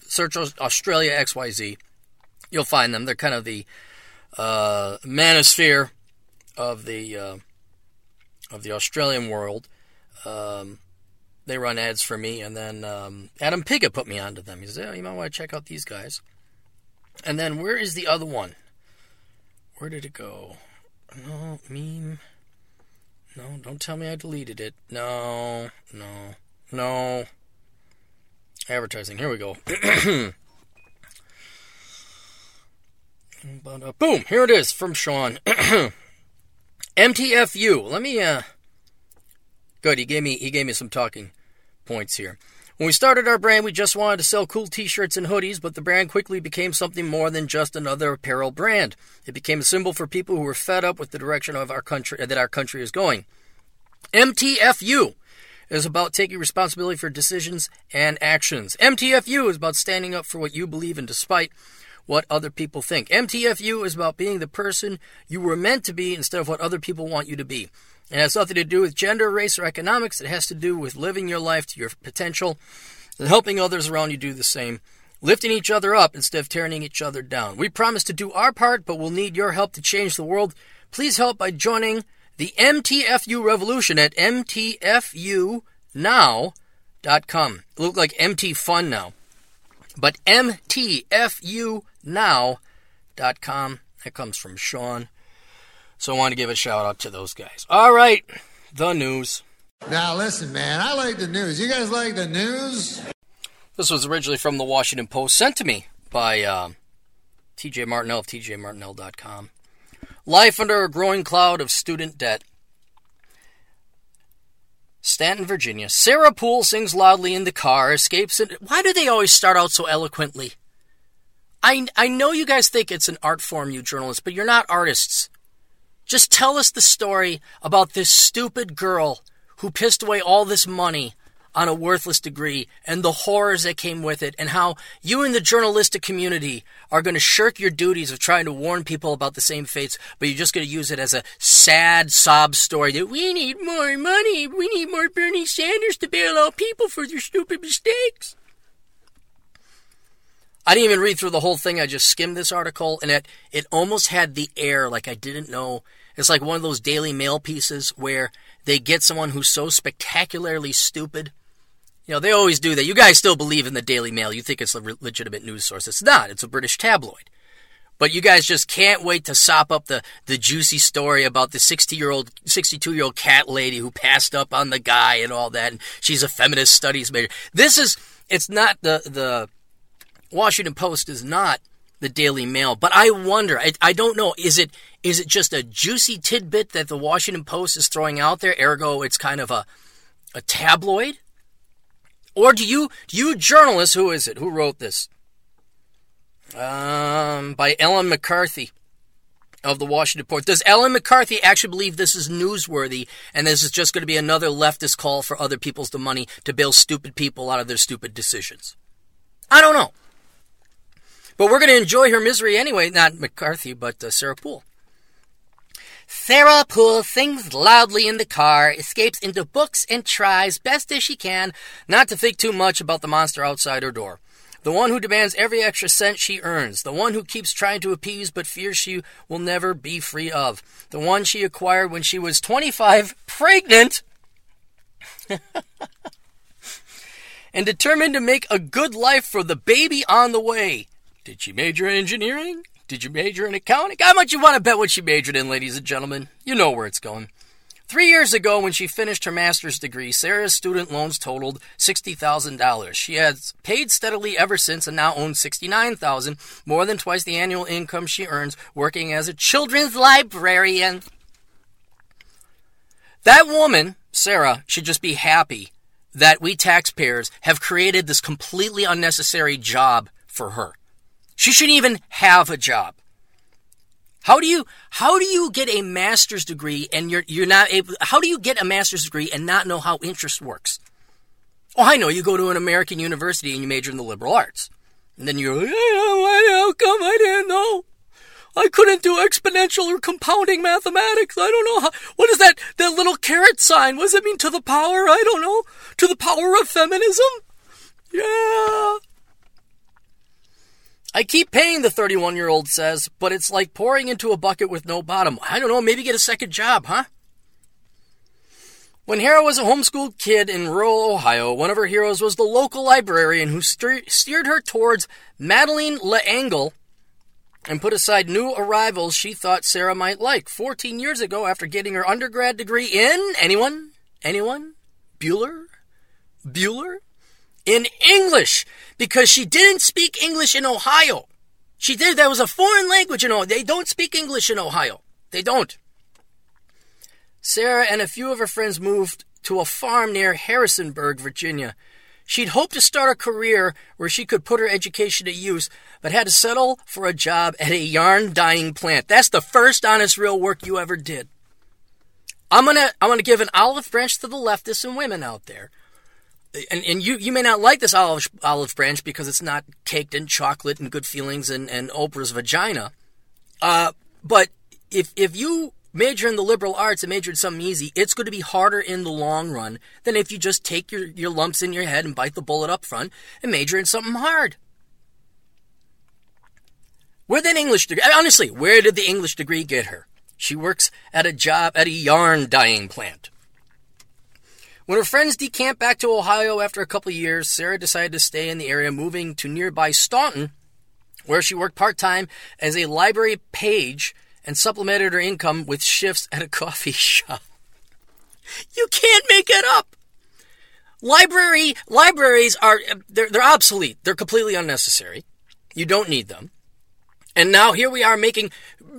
search Australia XYZ. You'll find them. They're kind of the uh, manosphere of the uh, of the Australian world. Um, they run ads for me, and then um, Adam Piggott put me onto them. He said, oh, "You might want to check out these guys." And then where is the other one? Where did it go? No meme. No, don't tell me I deleted it. No, no. No. Advertising. Here we go. but, uh, boom! Here it is from Sean. MTFU. Let me. Uh, good. He gave me. He gave me some talking points here. When we started our brand, we just wanted to sell cool t-shirts and hoodies, but the brand quickly became something more than just another apparel brand. It became a symbol for people who were fed up with the direction of our country that our country is going. MTFU is about taking responsibility for decisions and actions. MTFU is about standing up for what you believe in despite what other people think. MTFU is about being the person you were meant to be instead of what other people want you to be. It has nothing to do with gender, race, or economics. It has to do with living your life to your potential and helping others around you do the same. Lifting each other up instead of tearing each other down. We promise to do our part, but we'll need your help to change the world. Please help by joining the MTFU revolution at MTFUnow.com. It look like MT Fun now. But MTFUnow.com. That comes from Sean. So I want to give a shout out to those guys. All right, the news. Now listen, man, I like the news. You guys like the news? This was originally from the Washington Post, sent to me by uh, TJ Martinell of TJMartinell.com. Life under a growing cloud of student debt. Staunton, Virginia. Sarah Poole sings loudly in the car, escapes. And why do they always start out so eloquently? I, I know you guys think it's an art form, you journalists, but you're not artists. Just tell us the story about this stupid girl who pissed away all this money on a worthless degree and the horrors that came with it, and how you in the journalistic community are going to shirk your duties of trying to warn people about the same fates, but you're just going to use it as a sad sob story that we need more money, we need more Bernie Sanders to bail out people for their stupid mistakes. I didn't even read through the whole thing. I just skimmed this article, and it it almost had the air like I didn't know. It's like one of those Daily Mail pieces where they get someone who's so spectacularly stupid. You know, they always do that. You guys still believe in the Daily Mail. You think it's a legitimate news source. It's not. It's a British tabloid. But you guys just can't wait to sop up the, the juicy story about the 60 year old, 62 year old cat lady who passed up on the guy and all that. And she's a feminist studies major. This is, it's not the, the, Washington Post is not the Daily Mail, but I wonder. I, I don't know. Is it is it just a juicy tidbit that the Washington Post is throwing out there? Ergo, it's kind of a a tabloid, or do you do you journalists? Who is it? Who wrote this? Um, by Ellen McCarthy of the Washington Post. Does Ellen McCarthy actually believe this is newsworthy and this is just going to be another leftist call for other people's money to bail stupid people out of their stupid decisions? I don't know. But we're going to enjoy her misery anyway. Not McCarthy, but uh, Sarah Poole. Sarah Poole sings loudly in the car, escapes into books, and tries best as she can not to think too much about the monster outside her door. The one who demands every extra cent she earns. The one who keeps trying to appease but fears she will never be free of. The one she acquired when she was 25, pregnant, and determined to make a good life for the baby on the way. Did she major in engineering? Did you major in accounting? How much you want to bet what she majored in, ladies and gentlemen? You know where it's going. Three years ago, when she finished her master's degree, Sarah's student loans totaled $60,000. She has paid steadily ever since and now owns 69,000, more than twice the annual income she earns working as a children's librarian. That woman, Sarah, should just be happy that we taxpayers have created this completely unnecessary job for her. She shouldn't even have a job. How do you how do you get a master's degree and you're you're not able how do you get a master's degree and not know how interest works? Oh, I know. You go to an American university and you major in the liberal arts. And then you're like, how come I didn't know? I couldn't do exponential or compounding mathematics. I don't know how, what is that that little carrot sign? What does it mean to the power? I don't know. To the power of feminism? Yeah. I keep paying, the 31 year old says, but it's like pouring into a bucket with no bottom. I don't know, maybe get a second job, huh? When Hera was a homeschooled kid in rural Ohio, one of her heroes was the local librarian who steered her towards Madeleine L'Engle and put aside new arrivals she thought Sarah might like. 14 years ago, after getting her undergrad degree in anyone? Anyone? Bueller? Bueller? In English because she didn't speak English in Ohio. She did. That was a foreign language in Ohio. They don't speak English in Ohio. They don't. Sarah and a few of her friends moved to a farm near Harrisonburg, Virginia. She'd hoped to start a career where she could put her education to use, but had to settle for a job at a yarn dyeing plant. That's the first honest real work you ever did. I'm gonna I'm gonna give an olive branch to the leftists and women out there. And, and you, you may not like this olive, olive branch because it's not caked in chocolate and good feelings and, and Oprah's vagina. Uh, but if, if you major in the liberal arts and major in something easy, it's going to be harder in the long run than if you just take your, your lumps in your head and bite the bullet up front and major in something hard. With an English degree, honestly, where did the English degree get her? She works at a job at a yarn dyeing plant. When her friends decamped back to Ohio after a couple of years, Sarah decided to stay in the area, moving to nearby Staunton, where she worked part time as a library page and supplemented her income with shifts at a coffee shop. You can't make it up. Library libraries are they're, they're obsolete. They're completely unnecessary. You don't need them. And now here we are making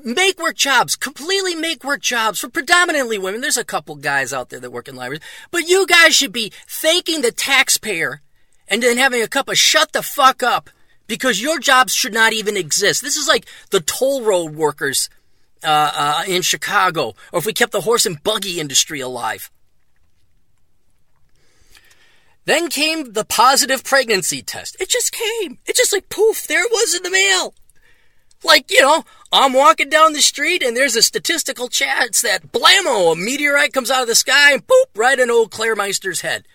make work jobs, completely make work jobs for predominantly women. There's a couple guys out there that work in libraries, but you guys should be thanking the taxpayer and then having a cup of shut the fuck up because your jobs should not even exist. This is like the toll road workers uh, uh, in Chicago, or if we kept the horse and buggy industry alive. Then came the positive pregnancy test. It just came. It just like poof, there it was in the mail. Like, you know, I'm walking down the street and there's a statistical chance that blammo, a meteorite comes out of the sky and poop right in old Claire Meister's head.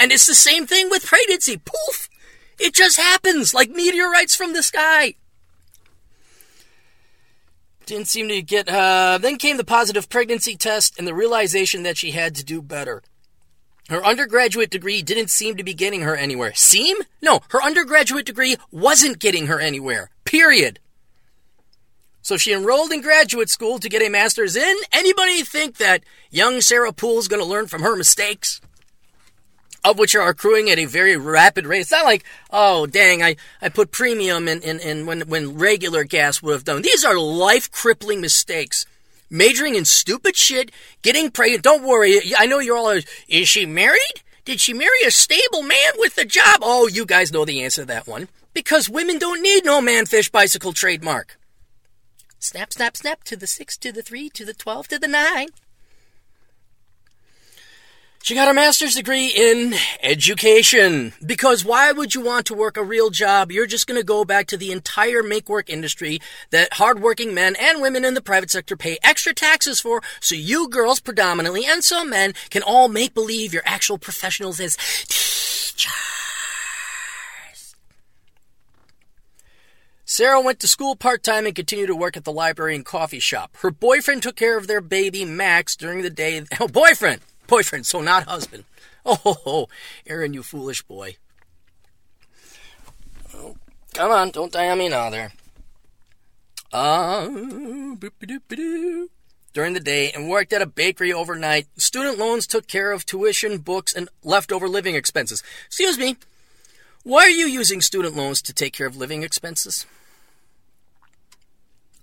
And it's the same thing with pregnancy. Poof! It just happens like meteorites from the sky. Didn't seem to get. Uh, then came the positive pregnancy test and the realization that she had to do better. Her undergraduate degree didn't seem to be getting her anywhere. Seem? No, her undergraduate degree wasn't getting her anywhere. Period. So she enrolled in graduate school to get a master's in. Anybody think that young Sarah Poole's going to learn from her mistakes? Of which are accruing at a very rapid rate. It's not like, oh, dang, I, I put premium in, in, in when, when regular gas would have done. These are life crippling mistakes. Majoring in stupid shit, getting pregnant. Don't worry. I know you're all, is she married? Did she marry a stable man with a job? Oh, you guys know the answer to that one. Because women don't need no man fish bicycle trademark. Snap, snap, snap to the 6, to the 3, to the 12, to the 9. She got her master's degree in education. Because why would you want to work a real job? You're just going to go back to the entire make work industry that hardworking men and women in the private sector pay extra taxes for, so you girls predominantly and some men can all make believe you're actual professionals as teachers. Sarah went to school part time and continued to work at the library and coffee shop. Her boyfriend took care of their baby, Max, during the day. Oh, boyfriend! Boyfriend, so not husband. Oh, ho, ho. Aaron, you foolish boy. Oh, come on, don't die on me now there. Uh, during the day and worked at a bakery overnight. Student loans took care of tuition, books, and leftover living expenses. Excuse me, why are you using student loans to take care of living expenses?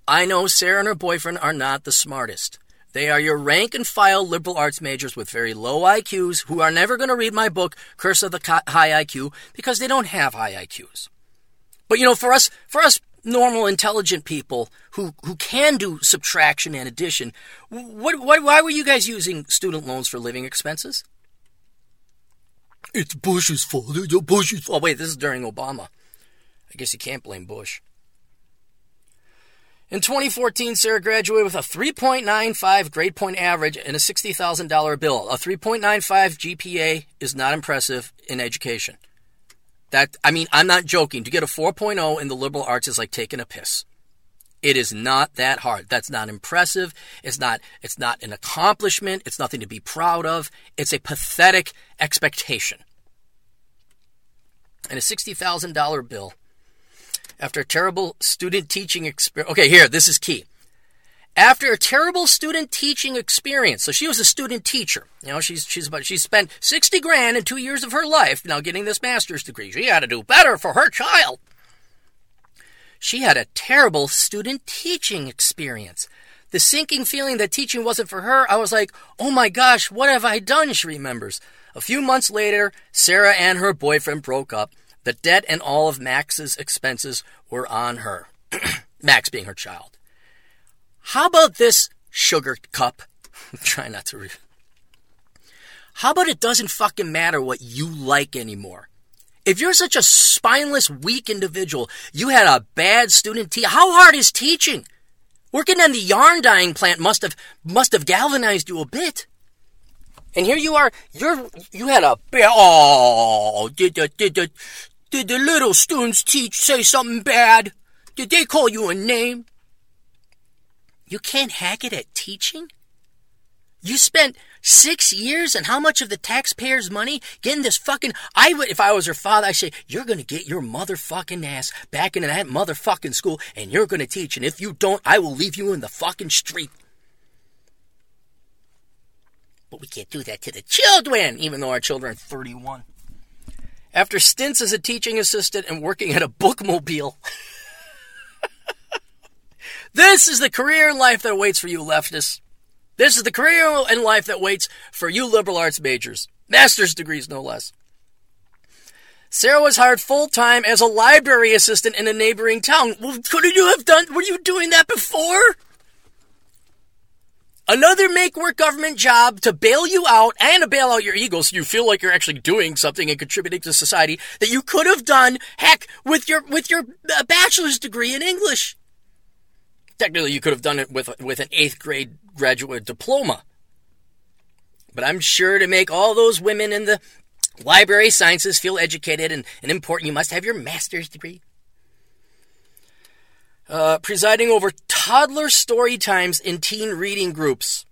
I know Sarah and her boyfriend are not the smartest. They are your rank and file liberal arts majors with very low IQs who are never going to read my book, Curse of the High IQ, because they don't have high IQs. But you know, for us, for us normal, intelligent people who, who can do subtraction and addition, what, what, why were you guys using student loans for living expenses? It's Bush's fault. It's Bush's fault. Oh, wait, this is during Obama. I guess you can't blame Bush. In 2014, Sarah graduated with a 3.95 grade point average and a $60,000 bill. A 3.95 GPA is not impressive in education. That I mean, I'm not joking. To get a 4.0 in the liberal arts is like taking a piss. It is not that hard. That's not impressive. It's not it's not an accomplishment. It's nothing to be proud of. It's a pathetic expectation. And a $60,000 bill after a terrible student teaching experience. Okay, here, this is key. After a terrible student teaching experience, so she was a student teacher. You know, she's she's about she's spent sixty grand in two years of her life now getting this master's degree. She had to do better for her child. She had a terrible student teaching experience. The sinking feeling that teaching wasn't for her, I was like, oh my gosh, what have I done? She remembers. A few months later, Sarah and her boyfriend broke up. The debt and all of Max's expenses were on her. Max being her child. How about this sugar cup? Try not to. How about it doesn't fucking matter what you like anymore? If you're such a spineless, weak individual, you had a bad student teacher. How hard is teaching? Working on the yarn dyeing plant must have must have galvanized you a bit. And here you are, you're you had a oh did did the did the little students teach say something bad? Did they call you a name? You can't hack it at teaching? You spent six years and how much of the taxpayers' money getting this fucking. I would, if I was her father, I say, you're gonna get your motherfucking ass back into that motherfucking school and you're gonna teach. And if you don't, I will leave you in the fucking street. But we can't do that to the children, even though our children are 31. After stints as a teaching assistant and working at a bookmobile. this is the career in life that awaits for you, leftists. This is the career in life that waits for you liberal arts majors. Master's degrees, no less. Sarah was hired full time as a library assistant in a neighboring town. Well, couldn't you have done? Were you doing that before? Another make work government job to bail you out and to bail out your ego so you feel like you're actually doing something and contributing to society that you could have done, heck, with your with your uh, bachelor's degree in English. Technically, you could have done it with with an eighth grade graduate diploma. But I'm sure to make all those women in the library sciences feel educated and, and important, you must have your master's degree. Uh, presiding over toddler story times in teen reading groups.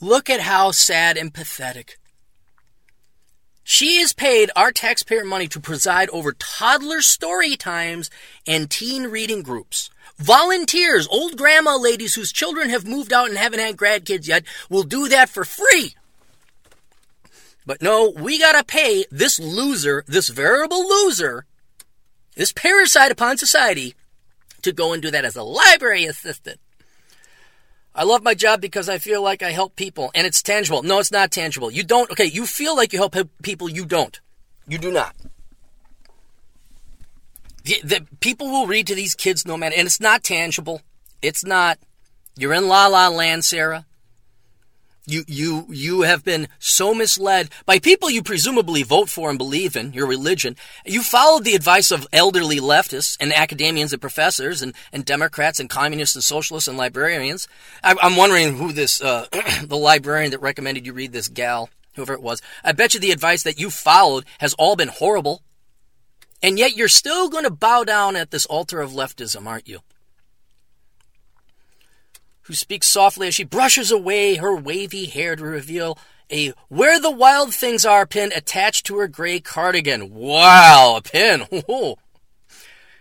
Look at how sad and pathetic. She is paid our taxpayer money to preside over toddler story times and teen reading groups. Volunteers, old grandma ladies whose children have moved out and haven't had grandkids yet, will do that for free. But no, we gotta pay this loser, this veritable loser, this parasite upon society, to go and do that as a library assistant. I love my job because I feel like I help people and it's tangible. No, it's not tangible. You don't, okay, you feel like you help people, you don't. You do not. The, the, people will read to these kids no matter, and it's not tangible. It's not. You're in la la land, Sarah. You, you, you have been so misled by people you presumably vote for and believe in, your religion. You followed the advice of elderly leftists and academians and professors and, and Democrats and communists and socialists and librarians. I, am wondering who this, uh, the librarian that recommended you read this gal, whoever it was. I bet you the advice that you followed has all been horrible. And yet you're still going to bow down at this altar of leftism, aren't you? Who speaks softly as she brushes away her wavy hair to reveal a Where the Wild Things Are pin attached to her gray cardigan. Wow, a pin.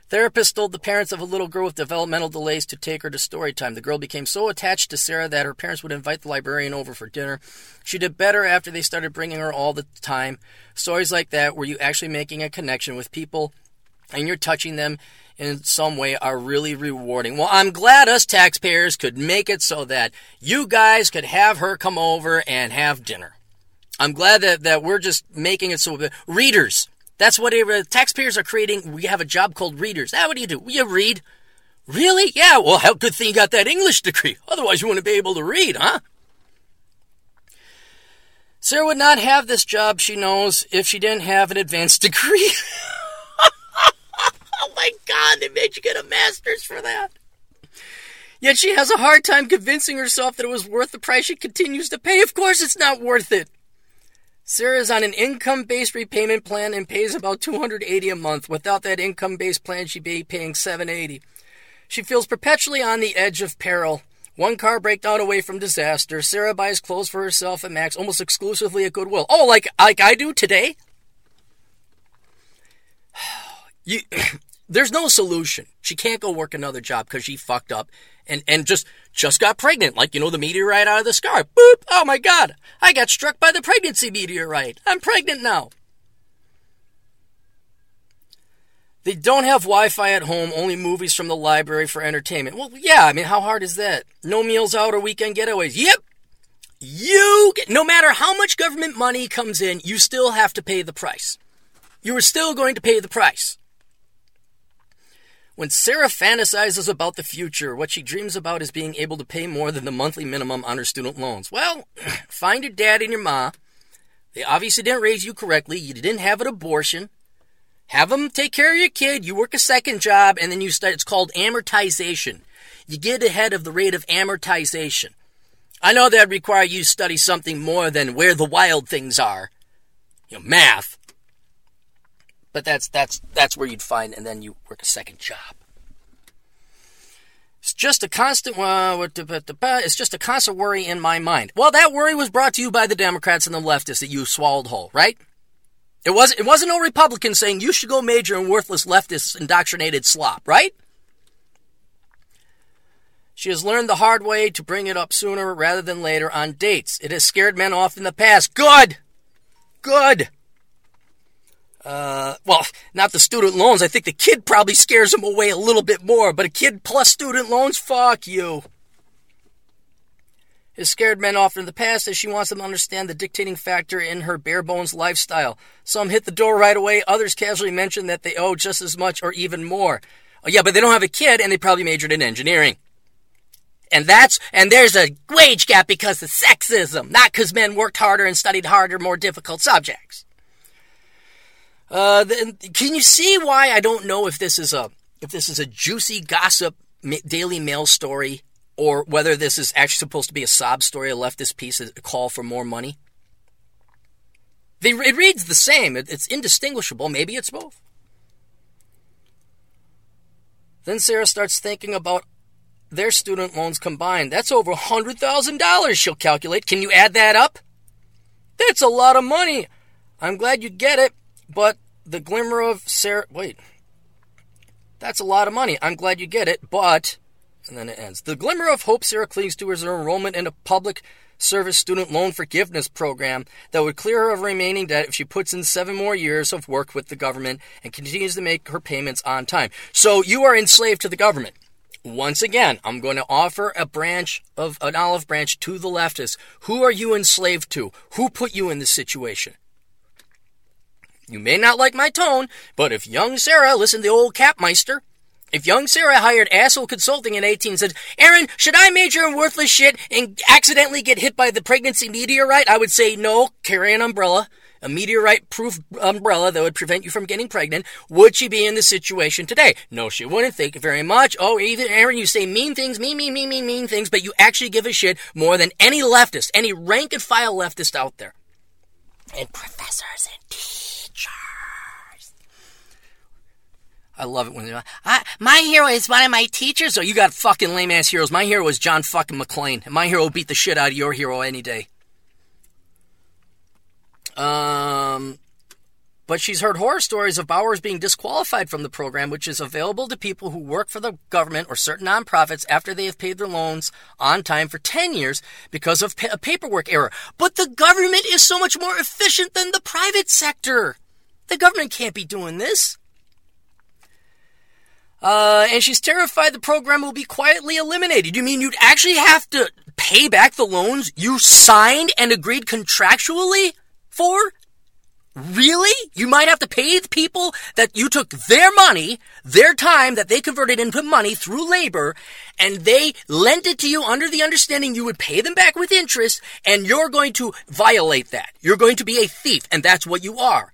Therapist told the parents of a little girl with developmental delays to take her to story time. The girl became so attached to Sarah that her parents would invite the librarian over for dinner. She did better after they started bringing her all the time. Stories like that, where you actually making a connection with people and you're touching them in some way, are really rewarding. Well, I'm glad us taxpayers could make it so that you guys could have her come over and have dinner. I'm glad that, that we're just making it so that readers, that's what uh, taxpayers are creating. We have a job called readers. Now, what do you do? You read. Really? Yeah, well, how good thing you got that English degree. Otherwise, you wouldn't be able to read, huh? Sarah would not have this job, she knows, if she didn't have an advanced degree. Oh my god, they made you get a master's for that. Yet she has a hard time convincing herself that it was worth the price she continues to pay. Of course, it's not worth it. Sarah is on an income-based repayment plan and pays about 280 a month. Without that income-based plan, she'd be paying 780. She feels perpetually on the edge of peril. One car breakdown away from disaster. Sarah buys clothes for herself and Max almost exclusively at Goodwill. Oh, like like I do today? You, there's no solution. She can't go work another job because she fucked up and, and just just got pregnant, like you know the meteorite out of the sky. Boop! Oh my god! I got struck by the pregnancy meteorite. I'm pregnant now. They don't have Wi-Fi at home, only movies from the library for entertainment. Well, yeah, I mean, how hard is that? No meals out or weekend getaways. Yep. You get, no matter how much government money comes in, you still have to pay the price. You are still going to pay the price. When Sarah fantasizes about the future, what she dreams about is being able to pay more than the monthly minimum on her student loans. Well, find your dad and your ma, They obviously didn't raise you correctly. You didn't have an abortion. Have them take care of your kid. You work a second job, and then you start. It's called amortization. You get ahead of the rate of amortization. I know that would require you study something more than where the wild things are, you know, math. But that's that's that's where you'd find, and then you work a second job. It's just a constant. It's just a constant worry in my mind. Well, that worry was brought to you by the Democrats and the leftists that you swallowed whole, right? It wasn't. it wasn't no Republican saying you should go major in worthless leftist indoctrinated slop, right? She has learned the hard way to bring it up sooner rather than later on dates. It has scared men off in the past. Good! Good! Uh, well, not the student loans. I think the kid probably scares them away a little bit more, but a kid plus student loans, fuck you has scared men off in the past as she wants them to understand the dictating factor in her bare bones lifestyle. Some hit the door right away, others casually mention that they owe just as much or even more. Oh, yeah, but they don't have a kid and they probably majored in engineering. And that's, and there's a wage gap because of sexism, not because men worked harder and studied harder, more difficult subjects. Uh, the, can you see why I don't know if this is a, if this is a juicy gossip Daily Mail story or whether this is actually supposed to be a sob story, a leftist piece, a call for more money. It reads the same. It, it's indistinguishable. Maybe it's both. Then Sarah starts thinking about their student loans combined. That's over $100,000, she'll calculate. Can you add that up? That's a lot of money. I'm glad you get it, but the glimmer of Sarah. Wait. That's a lot of money. I'm glad you get it, but and then it ends. The glimmer of hope Sarah clings to is her enrollment in a public service student loan forgiveness program that would clear her of remaining debt if she puts in seven more years of work with the government and continues to make her payments on time. So you are enslaved to the government. Once again, I'm going to offer a branch of an olive branch to the leftists. Who are you enslaved to? Who put you in this situation? You may not like my tone, but if young Sarah listened to old Capmeister, if young Sarah hired asshole consulting in 18 and said, Aaron, should I major in worthless shit and accidentally get hit by the pregnancy meteorite? I would say no, carry an umbrella, a meteorite proof umbrella that would prevent you from getting pregnant. Would she be in this situation today? No, she wouldn't. Thank you very much. Oh, either Aaron, you say mean things, mean, mean, mean, mean, mean things, but you actually give a shit more than any leftist, any rank and file leftist out there. And professors and teachers. I love it when they're like, my hero is one of my teachers. Oh, you got fucking lame ass heroes. My hero was John fucking McClane. My hero will beat the shit out of your hero any day. Um, but she's heard horror stories of Bowers being disqualified from the program, which is available to people who work for the government or certain nonprofits after they have paid their loans on time for 10 years because of a paperwork error. But the government is so much more efficient than the private sector. The government can't be doing this. Uh, and she's terrified the program will be quietly eliminated. You mean you'd actually have to pay back the loans you signed and agreed contractually for? Really? You might have to pay the people that you took their money, their time that they converted into money through labor, and they lent it to you under the understanding you would pay them back with interest, and you're going to violate that. You're going to be a thief, and that's what you are.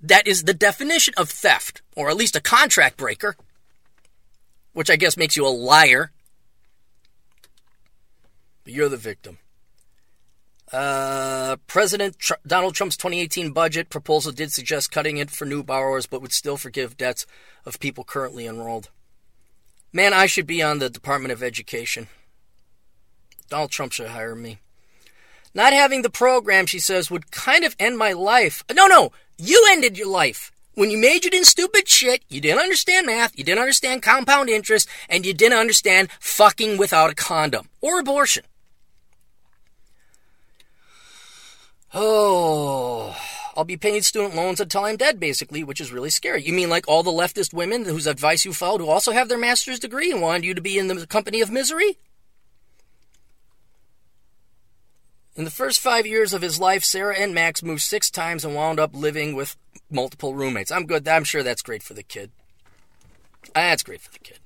That is the definition of theft, or at least a contract breaker which I guess makes you a liar. But you're the victim. Uh, President Tr- Donald Trump's 2018 budget proposal did suggest cutting it for new borrowers, but would still forgive debts of people currently enrolled. Man, I should be on the Department of Education. Donald Trump should hire me. Not having the program, she says, would kind of end my life. No, no, you ended your life. When you majored in stupid shit, you didn't understand math, you didn't understand compound interest, and you didn't understand fucking without a condom or abortion. Oh, I'll be paying student loans until I'm dead, basically, which is really scary. You mean like all the leftist women whose advice you followed who also have their master's degree and wanted you to be in the company of misery? In the first five years of his life, Sarah and Max moved six times and wound up living with multiple roommates. I'm good. I'm sure that's great for the kid. Ah, that's great for the kid.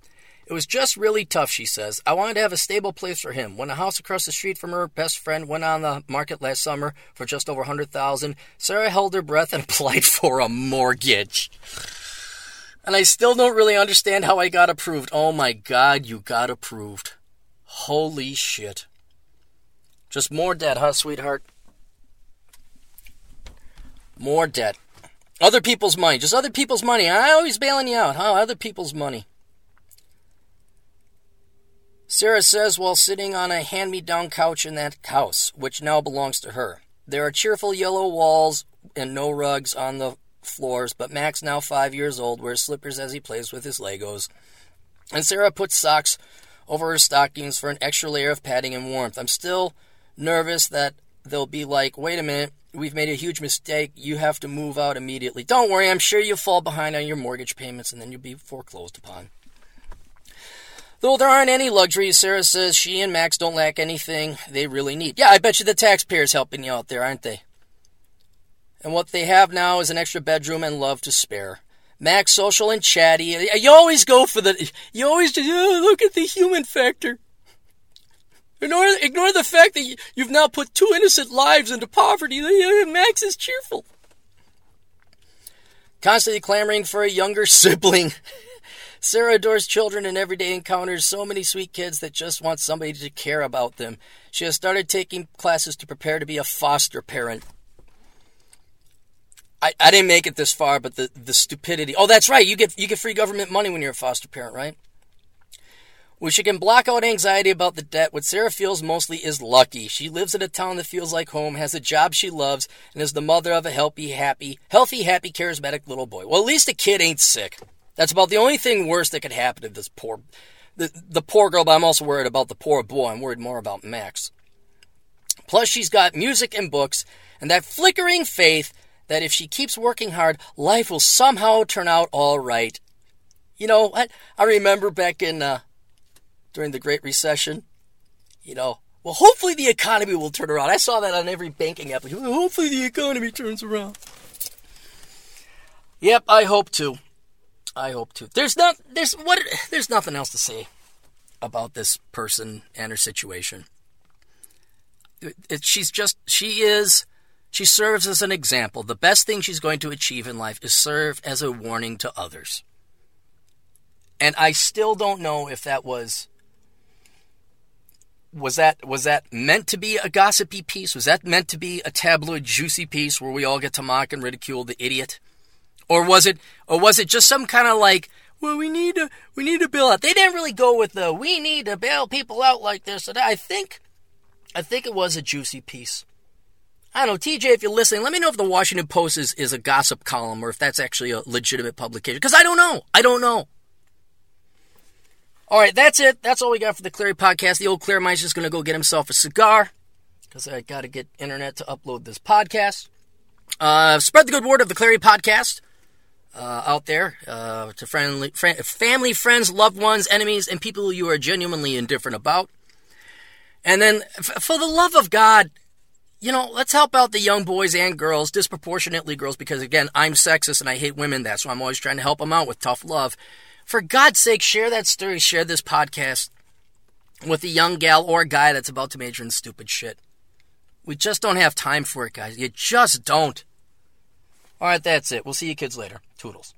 It was just really tough, she says. I wanted to have a stable place for him. When a house across the street from her best friend went on the market last summer for just over 100,000, Sarah held her breath and applied for a mortgage. And I still don't really understand how I got approved. Oh my god, you got approved. Holy shit. Just more debt, huh, sweetheart? More debt. Other people's money. Just other people's money. I always bailing you out, huh? Other people's money. Sarah says while sitting on a hand me down couch in that house, which now belongs to her. There are cheerful yellow walls and no rugs on the floors, but Max, now five years old, wears slippers as he plays with his Legos. And Sarah puts socks over her stockings for an extra layer of padding and warmth. I'm still nervous that they'll be like, wait a minute, we've made a huge mistake. You have to move out immediately. Don't worry, I'm sure you'll fall behind on your mortgage payments and then you'll be foreclosed upon. Though there aren't any luxuries, Sarah says she and Max don't lack anything they really need. Yeah, I bet you the taxpayers helping you out there, aren't they? And what they have now is an extra bedroom and love to spare. Max, social and chatty. You always go for the. You always just oh, look at the human factor. Ignore, ignore the fact that you've now put two innocent lives into poverty. Max is cheerful. Constantly clamoring for a younger sibling. Sarah adores children and everyday encounters so many sweet kids that just want somebody to care about them. She has started taking classes to prepare to be a foster parent. I, I didn't make it this far, but the, the stupidity. Oh, that's right. You get you get free government money when you're a foster parent, right? Where she can block out anxiety about the debt, what Sarah feels mostly is lucky. She lives in a town that feels like home, has a job she loves, and is the mother of a healthy, happy, healthy, happy, charismatic little boy. Well, at least the kid ain't sick. That's about the only thing worse that could happen to this poor, the, the poor girl. But I'm also worried about the poor boy. I'm worried more about Max. Plus, she's got music and books, and that flickering faith that if she keeps working hard, life will somehow turn out all right. You know, I, I remember back in uh, during the Great Recession. You know, well, hopefully the economy will turn around. I saw that on every banking application. Hopefully the economy turns around. Yep, I hope to. I hope to. There's not. There's what. There's nothing else to say about this person and her situation. It, it, she's just. She is. She serves as an example. The best thing she's going to achieve in life is serve as a warning to others. And I still don't know if that was was that was that meant to be a gossipy piece? Was that meant to be a tabloid juicy piece where we all get to mock and ridicule the idiot? Or was it or was it just some kind of like, well, we need to we need to bail out. They didn't really go with the we need to bail people out like this. And I think I think it was a juicy piece. I don't know, TJ, if you're listening, let me know if the Washington Post is, is a gossip column or if that's actually a legitimate publication. Because I don't know. I don't know. All right, that's it. That's all we got for the Clarey podcast. The old Clarey Claremite's just going to go get himself a cigar because I got to get internet to upload this podcast. Uh, spread the good word of the Clarey podcast uh, out there uh, to friendly, friend, family, friends, loved ones, enemies, and people you are genuinely indifferent about. And then, f- for the love of God, you know, let's help out the young boys and girls, disproportionately girls, because again, I'm sexist and I hate women. That's why I'm always trying to help them out with tough love. For God's sake, share that story, share this podcast with a young gal or a guy that's about to major in stupid shit. We just don't have time for it, guys. You just don't. All right, that's it. We'll see you kids later. Toodles.